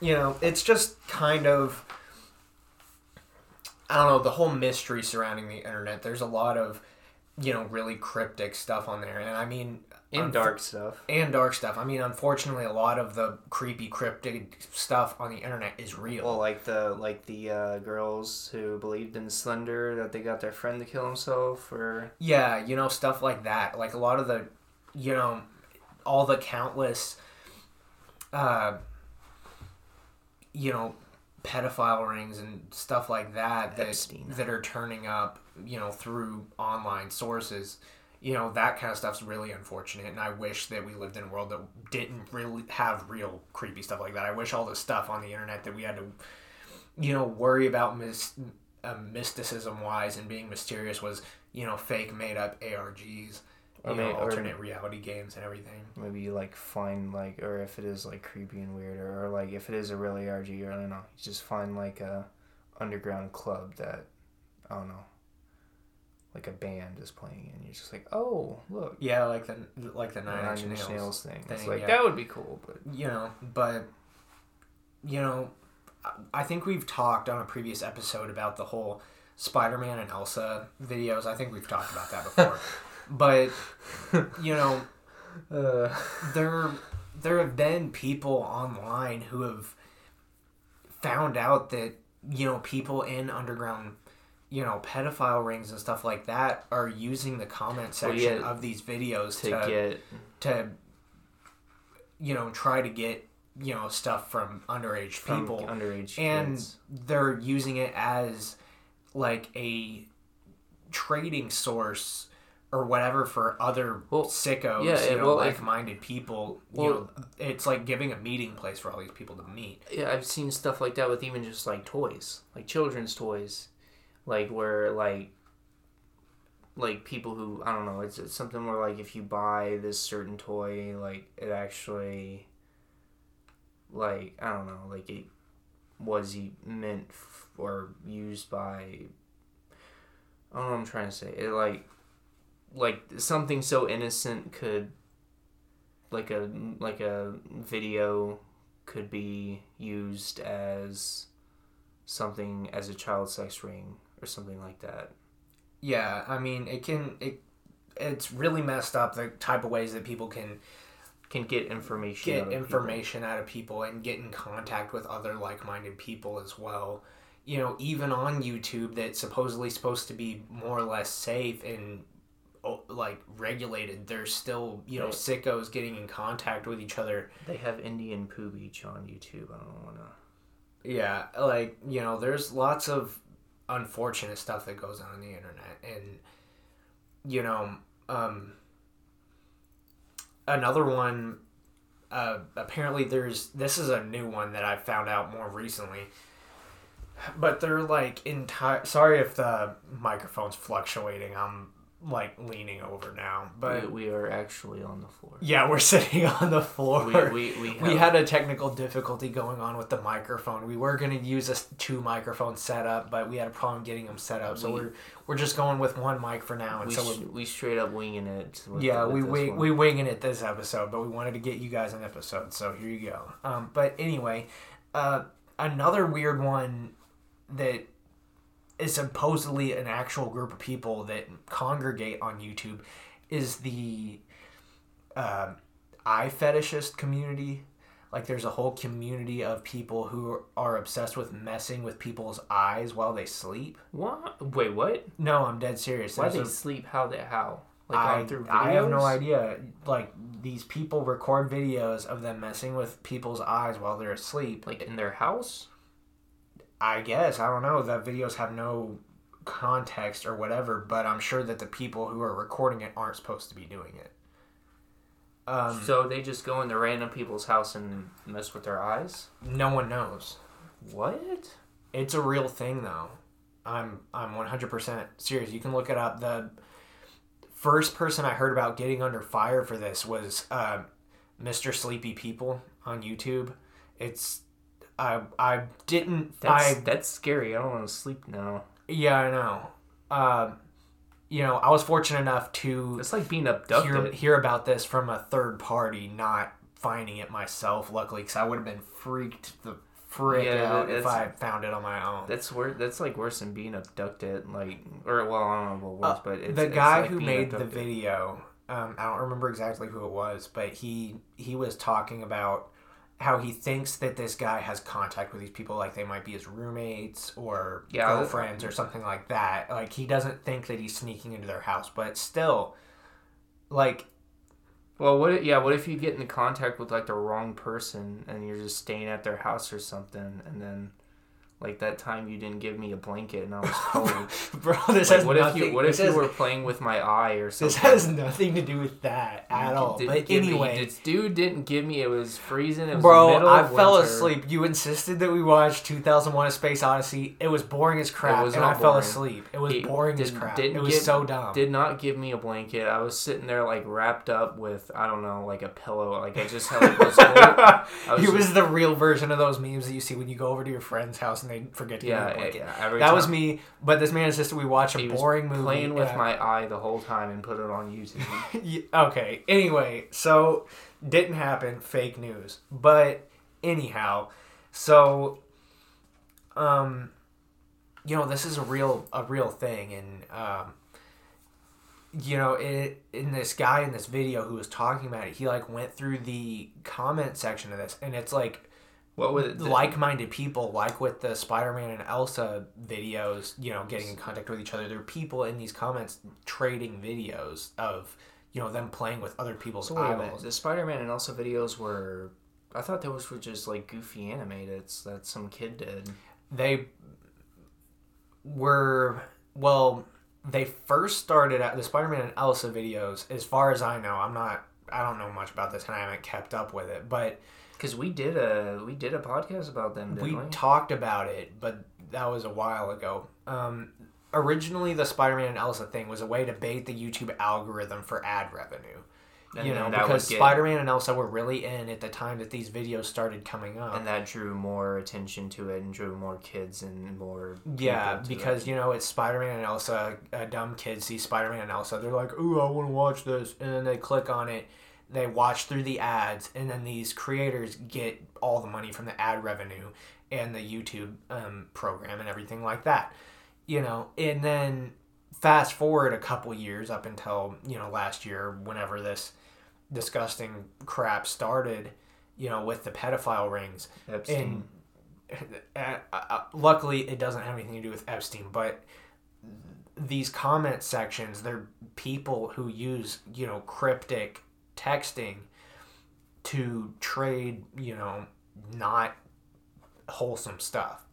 you know, it's just kind of I don't know, the whole mystery surrounding the internet. There's a lot of you know, really cryptic stuff on there. And I mean And dark stuff. and dark stuff. I mean, unfortunately a lot of the creepy cryptic stuff on the internet is real. Well, like the like the uh, girls who believed in Slender that they got their friend to kill himself, or Yeah, you know, stuff like that. Like a lot of the, you know, all the countless, uh, you know, pedophile rings and stuff like that that Epstein. that are turning up, you know, through online sources. You know, that kind of stuff's really unfortunate, and I wish that we lived in a world that didn't really have real creepy stuff like that. I wish all the stuff on the internet that we had to, you know, worry about mis- uh, mysticism wise and being mysterious was, you know, fake made up ARGs, you know, alternate reality games and everything. maybe you like find like, or if it is like creepy and weird, or, or like if it is a really RG, or I don't know, you just find like a underground club that I don't know, like a band is playing, and you're just like, oh look, Yeah, like the like the Nine Nine Inch Nails. Nails thing. It's like yeah. that would be cool, but you know, but you know, I- I think we've talked on a previous episode about the whole Spider-Man and Elsa videos. I think we've talked about that before. but you know, uh, there there have been people online who have found out that you know people in underground you know pedophile rings and stuff like that are using the comment Well, section yeah, of these videos to to get to you know try to get you know stuff from underage from people. underage and kids. they're using it as like a trading source or whatever for other Well, sickos yeah, you know well, like-minded people you know it's like giving a meeting place for all these people to meet. Yeah, I've seen stuff like that with even just like toys, like children's toys, like where like like people who I don't know, it's, it's something where like if you buy this certain toy, like it actually like I don't know, like it was meant f- or used by I don't know I'm trying to say. It like like something so innocent could like a like a video could be used as something as a child sex ring or something like that. yeah i mean it can it it's really messed up the type of ways that people can Can get information. out get people. information out of people and get in contact with other like-minded people as well you know even on youtube that's supposedly supposed to be more or less safe and oh, like regulated there's still you know Right. sickos getting in contact with each other They have Indian Poo Beach on YouTube. I don't want to. Yeah, like you know, there's lots of unfortunate stuff that goes on on the internet, and you know, um, another one. Uh, apparently, there's this is a new one that I found out more recently. But they're like entire. Sorry if the microphone's fluctuating. I'm like leaning over now, but we, we are actually on the floor. yeah, we're sitting on the floor. We we, we, We had a technical difficulty going on with the microphone. We were going to use a two microphone setup, but we had a problem getting them set up. So We- we're we're just going with one mic for now. And we, so we straight up winging it. With, yeah, with we we we winging it this episode, but we wanted to get you guys an episode. So here you go. Um, but anyway, uh, another weird one that is supposedly an actual group of people that congregate on YouTube is the uh, eye fetishist community. Like, there's a whole community of people who are obsessed with messing with people's eyes while they sleep. What? Wait, what? No, I'm dead serious. Why There's they a- sleep? How they how? Like I, through videos? I have no idea. Like these people record videos of them messing with people's eyes while they're asleep. Like in their house? I guess I don't know. The videos have no context or whatever, but I'm sure that the people who are recording it aren't supposed to be doing it. Um, so they just go into random people's house and mess with their eyes? no one knows. What? It's a real thing though. I'm I'm 100% serious. You can look it up. The first person I heard about getting under fire for this was uh, Mr. Sleepy People on YouTube. It's I I didn't That's I that's scary. I don't want to sleep now. yeah I know. Um, you know I was fortunate enough to It's like being abducted. hear hear about this from a third party, not finding it myself. Luckily, because I would have been freaked the frick Yeah, out if I found it on my own. That's worse. That's like worse than being abducted. Like, or well, I don't know about worse, Uh, but it's, the guy like who made the video um, i don't remember exactly who it was but he he was talking about how he thinks that this guy has contact with these people like they might be his roommates or Yeah, girlfriends or something like that like he doesn't think that he's sneaking into their house but still like Well, what? If, yeah, what if you get into contact with like the wrong person and you're just staying at their house or something, and then like that time you didn't give me a blanket and I was cold. bro this like, has what nothing if you what if this you were playing with my eye or something? this has nothing to do with that at You all but give me- anyway this dude didn't give me. It was freezing. It was Bro, I fell winter. asleep. You insisted that we watch 2001: A Space Odyssey. It was boring as crap, was and I fell asleep. It was He boring as crap. didn't It was give- so dumb. Did not give me a blanket. I was sitting there like wrapped up with I don't know like a pillow. Like I just had like this whole. I was he was the real version of those memes that you see when you go over to your friend's house and they forget to give you a Yeah. Every That was me. But this man insisted we watch a He boring movie. playing with yeah. my eye the whole time and put it on YouTube. Yeah, okay. Anyway, so didn't happen. Fake news. But anyhow, so um, you know, this is a real a real thing, and um, you know, it in this guy in this video who was talking about it, he like went through the comment section of this, and it's like What was it? like-minded people like with the spider-man and elsa videos you know getting in contact with each other there are people in these comments trading videos of you know them playing with other people's So wait a minute. eyeballs The Spider-Man and Elsa videos were. I thought those were just like goofy animated that some kid did. they were well they first started out the spider-man and elsa videos as far as i know i'm not i don't know much about this and i haven't kept up with it but Cause we did a we did a podcast about them, we didn't we? talked about it, but that was a while ago. Um, originally, the Spider-Man and Elsa thing was a way to bait the YouTube algorithm for ad revenue. And you know, because get- Spider-Man and Elsa were really in at the time that these videos started coming up. and that drew more attention to it and drew more kids and more. yeah, because it. you know it's Spider-Man and Elsa. A dumb kid sees Spider-Man and Elsa. They're like, "Ooh, I want to watch this," and then they click on it. They watch through the ads, and then these creators get all the money from the ad revenue and the YouTube um, program and everything like that. You know, and then fast forward a couple years up until you know last year, whenever this disgusting crap started. You know, with the pedophile rings, Epstein. and uh, uh, luckily it doesn't have anything to do with Epstein, but these comment sections, they're people who use, you know, cryptic texting to trade, you know, not wholesome stuff.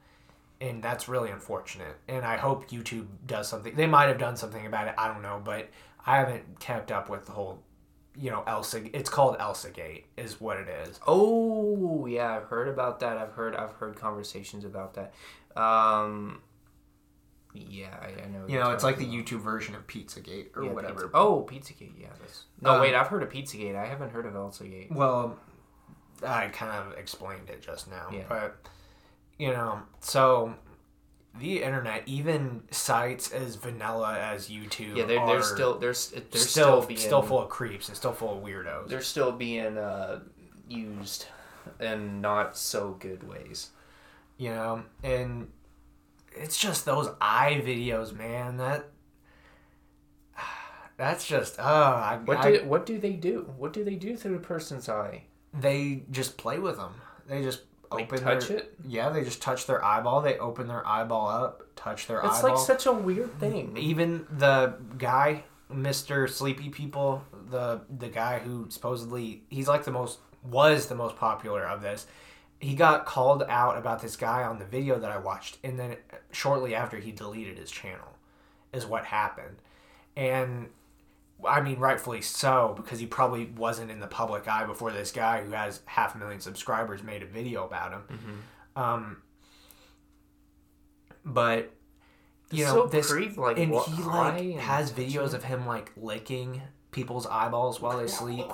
And that's really unfortunate. And I hope YouTube does something. They might have done something about it. I don't know, but I haven't kept up with the whole, you know, Elsa. It's called Elsa Gate, is what it is. Oh yeah, I've heard about that. I've heard I've heard conversations about that. Um, yeah, I, I know. You know, it's like the. YouTube version of Pizzagate or Yeah, whatever. Pizza- oh, Pizzagate. Yeah, that's. No, Um, wait. I've heard of Pizzagate. I haven't heard of Elsagate. Well, I kind of explained it just now, Yeah. but you know, so the internet, even sites as vanilla as YouTube, Yeah, they're, they're still they're they're still still still, full of creeps and still full of weirdos. they're still being uh, used in not so good ways. You know, and it's just those eye videos, man. That that's just oh, I, What I- do what do they do? What do they do to the person's eye? they just play with them. They just Like open touch their, it? Yeah, they just touch their eyeball. They open their eyeball up, touch their It's eyeball. like such a weird thing. even the guy mr sleepy people the the guy who supposedly he's like the most was the most popular of this he got called out about this guy on the video that i watched and then shortly after he deleted his channel is what happened. And i mean rightfully so because he probably wasn't in the public eye before this guy who has half a million subscribers made a video about him. Um but you It's know so this creep, like, and what- he like has videos of him like licking people's eyeballs while they sleep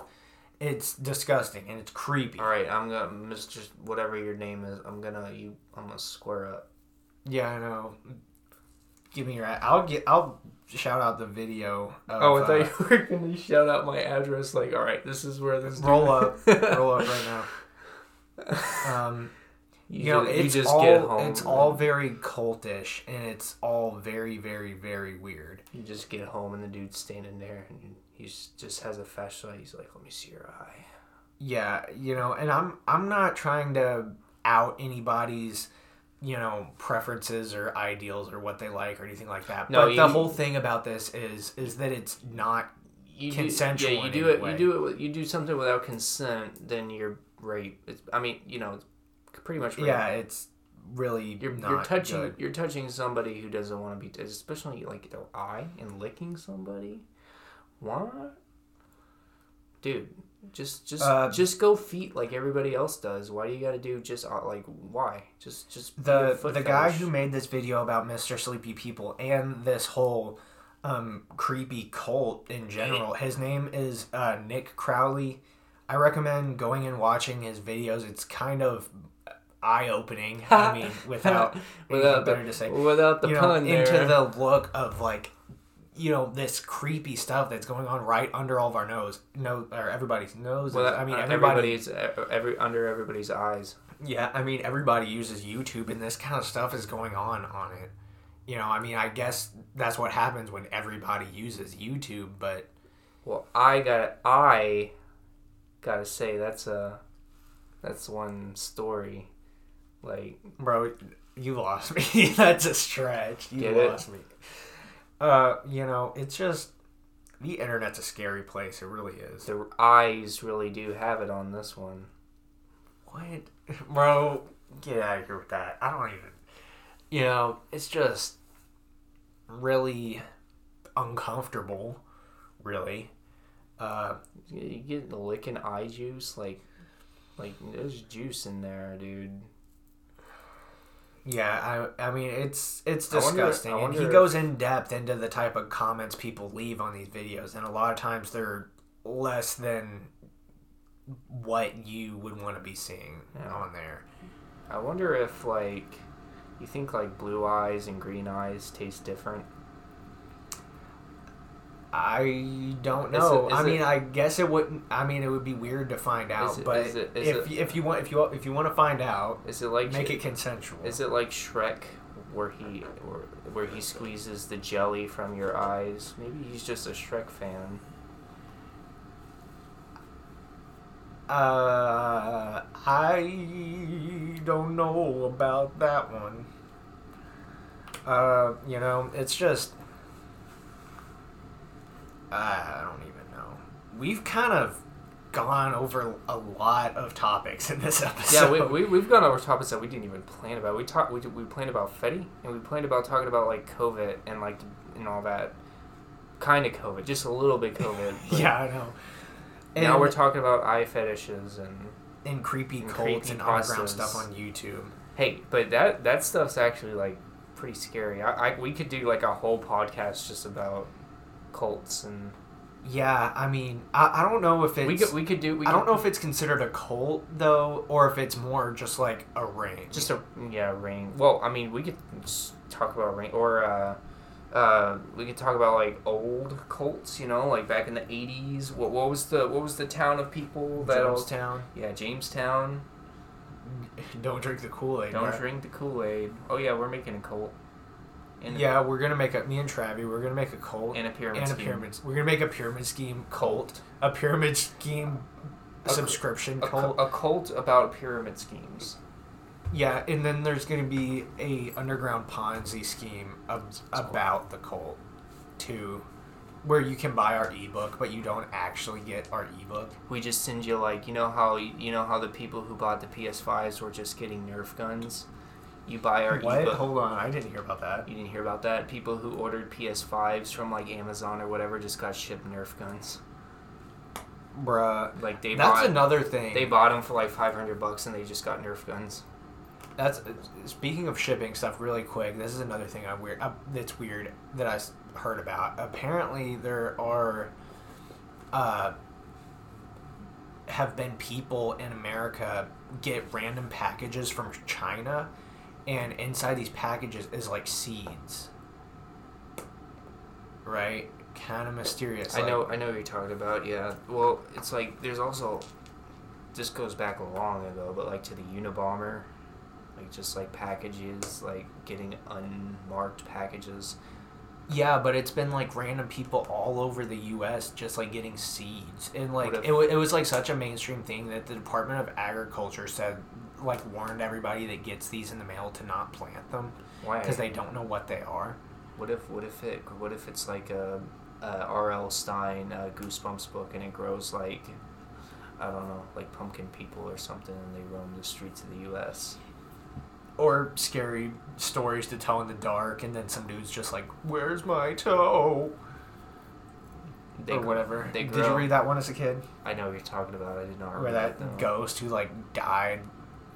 it's disgusting and it's creepy All right, I'm gonna Mr. Whatever your name is, I'm gonna you. I'm gonna square up. yeah i know give me your i'll get i'll shout out the video of, Oh, I uh, thought you were gonna shout out my address. Like, all right, this is where this. dude- roll up roll up right now um You, you know ju- it's you just all get home. it's all very cultish and it's all very very very weird You just get home and the dude's standing there and he's just has a flashlight. He's like, "Let me see your eye." yeah you know and i'm i'm not trying to out anybody's you know preferences or ideals or what they like or anything like that No, but you- the whole thing about this is is that it's not You Consensual Do, yeah, you do it. way. You do it. You do something without consent, then you're rape. It's. I mean, you know, it's pretty much. Rape. yeah it's really You're, not you're touching good. you're touching somebody who doesn't want to be especially like their eye and licking somebody what dude just just Uh, just go feet like everybody else does why do you got to do just uh, like why just just the foot the guy who made this video about Mr. Sleepy People and this whole um, creepy cult in general. His name is uh, Nick Crowley. I recommend going and watching his videos. It's kind of eye opening. I mean, without without the, better to say, without the you know, pun there into the look of like. You know this creepy stuff that's going on right under all of our nose, no, or everybody's nose. Well, I mean, uh, everybody everybody's uh, every under everybody's eyes yeah, I mean everybody uses YouTube, and this kind of stuff is going on on it. You know, I mean, I guess that's what happens when everybody uses YouTube. But well i got i gotta say that's a that's one story like bro, you lost me. that's a stretch. You Get it? lost me. Uh, you know, it's just the internet's a scary place. It really is. the eyes really do have it on this one What, bro? Get out of here with that. I don't even. You know, it's just really uncomfortable. Really. Uh, You get the licking eye juice, like, like there's juice in there, dude. Yeah, I, I mean it's it's I wonder- disgusting, I and he goes in depth into the type of comments people leave on these videos, and a lot of times they're less than what you would want to be seeing Yeah. on there. I wonder if like, you think like blue eyes and green eyes taste different. I don't Is know. it- is I mean, it- I guess it wouldn't. I mean, it would be weird to find out, Is it- but is it- is if if you want if you if you want to find out, Is it like make it consensual. Is it like Shrek, where he where, where he squeezes the jelly from your eyes? Maybe he's just a Shrek fan. Uh, I don't know about that one. Uh, you know, it's just. Ah, I don't even know. We've kind of gone over a lot of topics in this episode. Yeah, we, we, we've gone over topics that we didn't even plan about. We talked, we, we planned about Fetty, and we planned about talking about like COVID and like and all that, kind of COVID, just a little bit COVID. yeah, I know. And, now we're talking about eye fetishes and and creepy and cults and underground stuff on YouTube. hey, but that that stuff's actually like pretty scary. I, I we could do like a whole podcast just about cults and Yeah, I mean, I, I don't know if it's. we could we could do we I don't know if it's considered a cult though, or if it's more just like a ring. just a yeah ring. Well, I mean we could talk about ring or uh, uh, we could talk about like old cults. You know, like back in the eighties. What what was the what was the town of people that Jonestown. yeah Jamestown. Don't drink the Kool Aid. Don't drink the Kool Aid. Oh yeah, we're making a cult. And Yeah, we're gonna make a. Me and Travi, we're gonna make a cult and a pyramid and a pyramid. We're gonna make a pyramid scheme cult, a pyramid scheme A subscription A, cult. cu- a cult about pyramid schemes. Yeah, and then there's gonna be a underground Ponzi scheme ab- about the cult, too, where you can buy our ebook, but you don't actually get our ebook. We just send you like you know how you know how the people who bought the PS5s were just getting Nerf guns. You buy our What? ebook. Hold on, I didn't hear about that. You didn't hear about that? People who ordered PS5s from like Amazon or whatever just got shipped Nerf guns. Bruh. Like they That's bought another thing. they bought them for like 500 bucks and they just got Nerf guns. That's speaking of shipping stuff. Really quick, this is another thing I weird. Uh, that's weird that I heard about. Apparently, there are, uh, have been people in America get random packages from China, and inside these packages is like seeds. Right, kind of mysterious. I like- know I know what you're talking about. Yeah. Well, it's like there's also this goes back long ago, but like to the Unabomber, like just like packages, like getting unmarked packages. Yeah, but it's been like random people all over the U.S. just like getting seeds, and like if- it, wa- it was like such a mainstream thing that the Department of Agriculture said like warned everybody that gets these in the mail to not plant them because they don't know what they are. What if what if it what if it's like a, a R.L. Stine uh, Goosebumps book and it grows like I don't know like pumpkin people or something and they roam the streets of the U.S. Or scary stories to tell in the dark, and then some dude's just like, "Where's my toe?" They or gr- whatever. They Did grow. you read that one as a kid? I know what you're talking about. I did not Where read that ghost who like died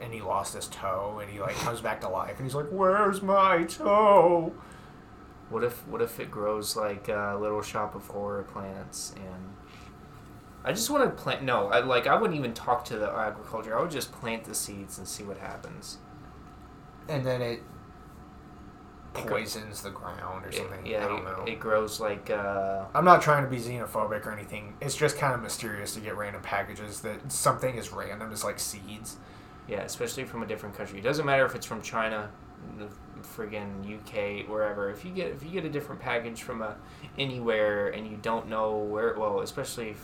and he lost his toe and he like comes back to life and he's like, "Where's my toe?" What if what if it grows like a little shop of horror plants and I just want to plant. No, I like. I wouldn't even talk to the agriculture. I would just plant the seeds and see what happens. and then it It poisons the ground or It- something. yeah, I don't it, know. it grows like. Uh, I'm not trying to be xenophobic or anything. It's just kind of mysterious to get random packages that something as random as like seeds. Yeah, especially from a different country. It doesn't matter if it's from China, the friggin' UK, wherever. If you get if you get a different package from a anywhere and you don't know where, well, especially if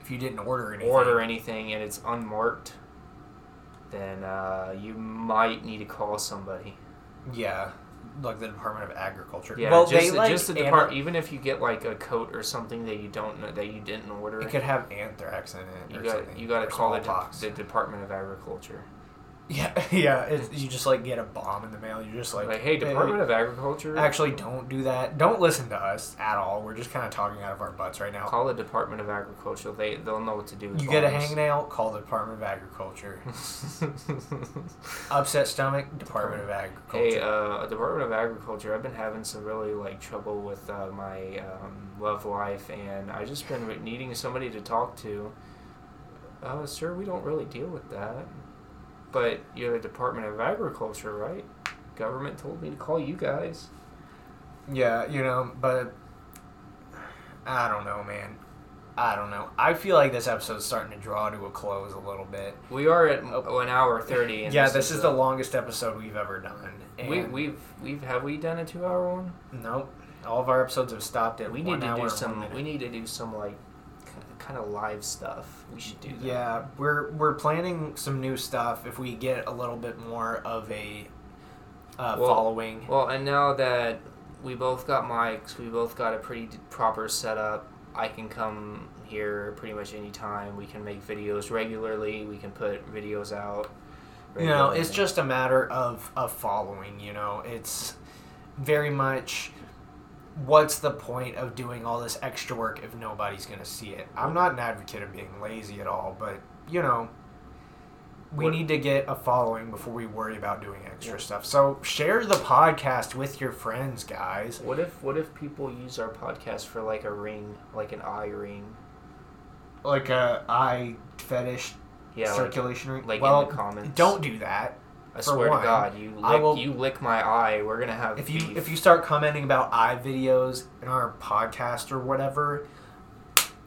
If you didn't order anything, order anything and it's unmarked, then uh, you might need to call somebody. Yeah, like the Department of Agriculture. Yeah, well, just, they like just the ana- depart. Even if you get like a coat or something that you don't know that you didn't order, It could have anthrax in it. you or got something, you got to call the, de- the Department of Agriculture. Yeah, yeah. You just like get a bomb in the mail. You're just like, Like, hey, Department of Agriculture, Actually, don't do that. Don't listen to us at all. We're just kind of talking out of our butts right now. call the Department of Agriculture. They they'll know what to do. with You get a hangnail, call the Department of Agriculture. Upset stomach, Department of Agriculture. Hey, uh, Department of Agriculture. I've been having some really like trouble with uh, my um, love life, and I just been needing somebody to talk to. Uh, sir, we don't really deal with that. But you're the Department of Agriculture, right? Government told me to call you guys. Yeah, you know, but I don't know, man. I don't know. I feel like this episode's starting to draw to a close a little bit. We are at oh, an hour thirty. And yeah, this is the longest episode we've ever done. We we've we've have we done a two hour one? nope. All of our episodes have stopped at We need to hour do some. We need to do some like kind of live stuff. We should do that. Yeah, we're we're planning some new stuff if we get a little bit more of a uh, Well- following. Well, and now that we both got mics, we both got a pretty d- proper setup. I can come here pretty much anytime. We can make videos regularly. We can put videos out. You know, it's just a matter of, of following, you know. It's very much what's the point of doing all this extra work if nobody's going to see it? I'm not an advocate of being lazy at all, but, you know, we What- need to get a following before we worry about doing extra Yeah. stuff. So share the podcast with your friends, guys. What if what if people use our podcast for like a ring, like an eye ring? Like a eye fetish Yeah, like, circulation ring. like well, in the comments. don't do that. I for swear one, to God, you I lick, will- you lick my eye. We're gonna have If you beef. if you start commenting about eye videos in our podcast or whatever,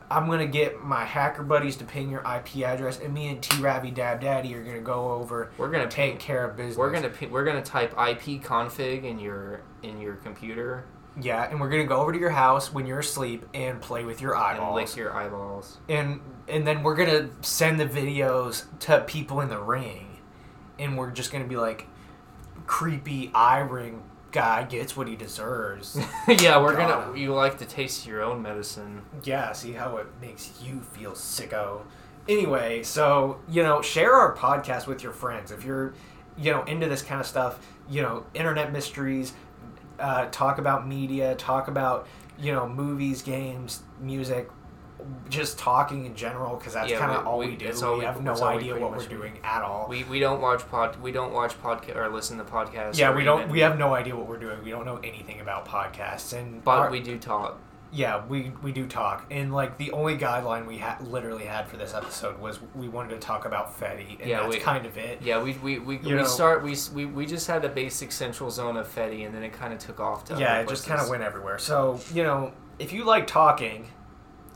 I'm gonna get my hacker buddies to ping your IP address, and me and T Ravi Dab Daddy are gonna go over we're gonna and take ping, care of business. we're gonna we're gonna type IP config in your in your computer yeah, and we're gonna go over to your house when you're asleep and play with your and lick your eyeballs. and and then we're gonna send the videos to people in the ring, and we're just gonna be like, creepy eye ring guy gets what he deserves. yeah, we're Got gonna. him. You like to taste your own medicine. Yeah, see how it makes you feel sicko. Anyway, so, you know, share our podcast with your friends. If you're, you know, into this kind of stuff, you know, internet mysteries, uh, talk about media, talk about, you know, movies, games, music, just talking in general, because that's Yeah, kind of all we- we, do. all we have no all we idea what we're doing at all. We we don't watch pod. We don't watch podcast or listen to podcasts. yeah, we don't. even- We have no idea what we're doing. We don't know anything about podcasts, and But our- we do talk. Yeah, we we do talk, and like the only guideline we had literally had for this episode was we wanted to talk about Fetty, and Yeah, that's we- kind of it. Yeah, we we we, You we know- start we, we we just had a basic central zone of Fetty, and then it kind of took off to Yeah, it just kind of went everywhere. So you know, if you like talking,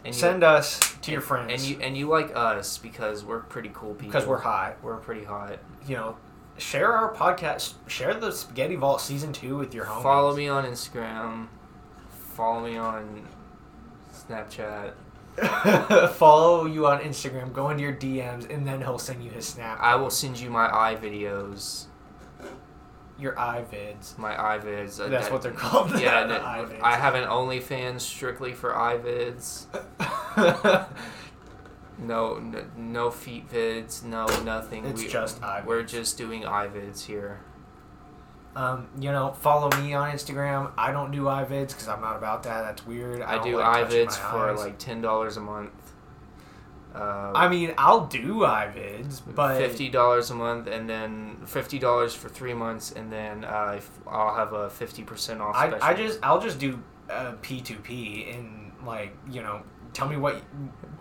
And you- send us to your friends and you and you like us because we're pretty cool people. because we're hot. we're pretty hot. You know, share our podcast, share the Spaghetti Vault season two with your homies. Follow me on Instagram. Follow me on Snapchat. Follow you on Instagram. Go into your DMs, and then he'll send you his snap. I will send you my eye videos, your eye vids. my eye vids. uh, That's that- what they're called. Yeah, the. I have an OnlyFans strictly for eye vids. No, no, no feet vids. No nothing. It's just eye We're just doing eye vids here. Um, you know, follow me on Instagram. I don't do iVids because I'm not about that. That's weird. I, don't do like eye touching vids for like ten dollars a month. Uh, I mean, I'll do iVids, but fifty dollars a month, and then fifty dollars for three months, and then uh, I'll have a fifty percent off. I, Special. I just I'll just do uh, P2P and like you know tell me what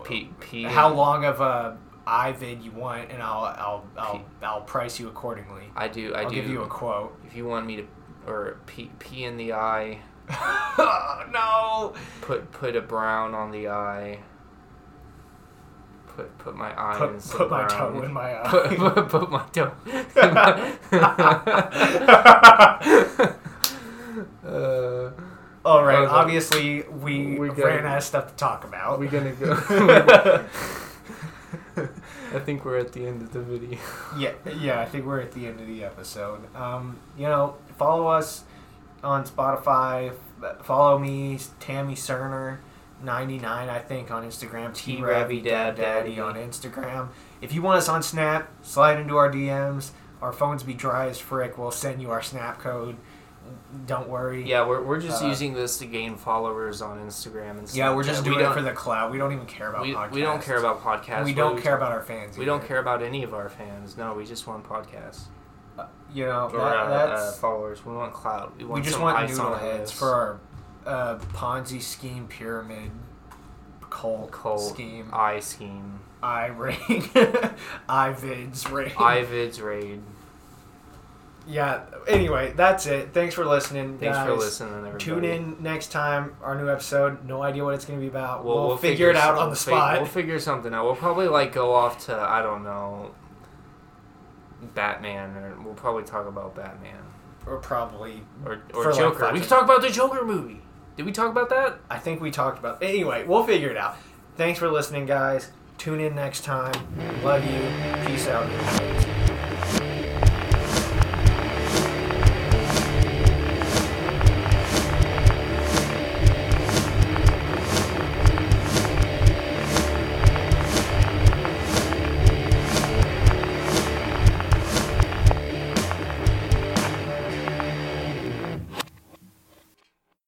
P, P how long of a iVid you want and I'll I'll I'll, I'll price you accordingly. I do. I I'll do. give you a quote. if you want me to, or P pee in the eye, no. put put a brown on the eye. Put put my eye in Put, some put my toe in my eye. put, put, put my toe. uh, All right. Okay. Obviously, we, We got- ran out of stuff to talk about. We're gonna go. I think we're at the end of the video. Yeah, yeah, I think we're at the end of the episode. Um, you know, follow us on Spotify. Follow me, Tammy Cerner, ninety nine, I think, on Instagram. T Ravi Dad Daddy on Instagram. If you want us on Snap, slide into our DMs. Our phones be dry as frick. We'll send you our Snap code. Don't worry. Yeah, we're, we're just Uh, using this to gain followers on Instagram and stuff. Yeah, we're just we doing it for the cloud. We don't even care about we, podcasts. we don't care about podcasts. We don't are care about our fans. We don't care about any of our fans. No, we just want podcasts You know, that, uh, that's uh, followers. We want cloud. We, want we just want noodle heads for our uh, Ponzi scheme pyramid cult, Cult scheme eye scheme. I ring iVids ring. Ivids raid. yeah. Anyway, that's it. Thanks for listening, Thanks guys. for listening, everybody. Tune in next time. Our new episode. No idea what it's going to be about. We'll, We'll, we'll figure, it out some- on the spot. We'll figure something out. We'll probably like go off to I don't know. Batman, or we'll probably talk about Batman or probably. or or For, like, Joker. we can talk about the Joker movie. Did we talk about that? I think we talked about. Anyway, we'll figure it out. Thanks for listening, guys. Tune in next time. Love you. Peace out.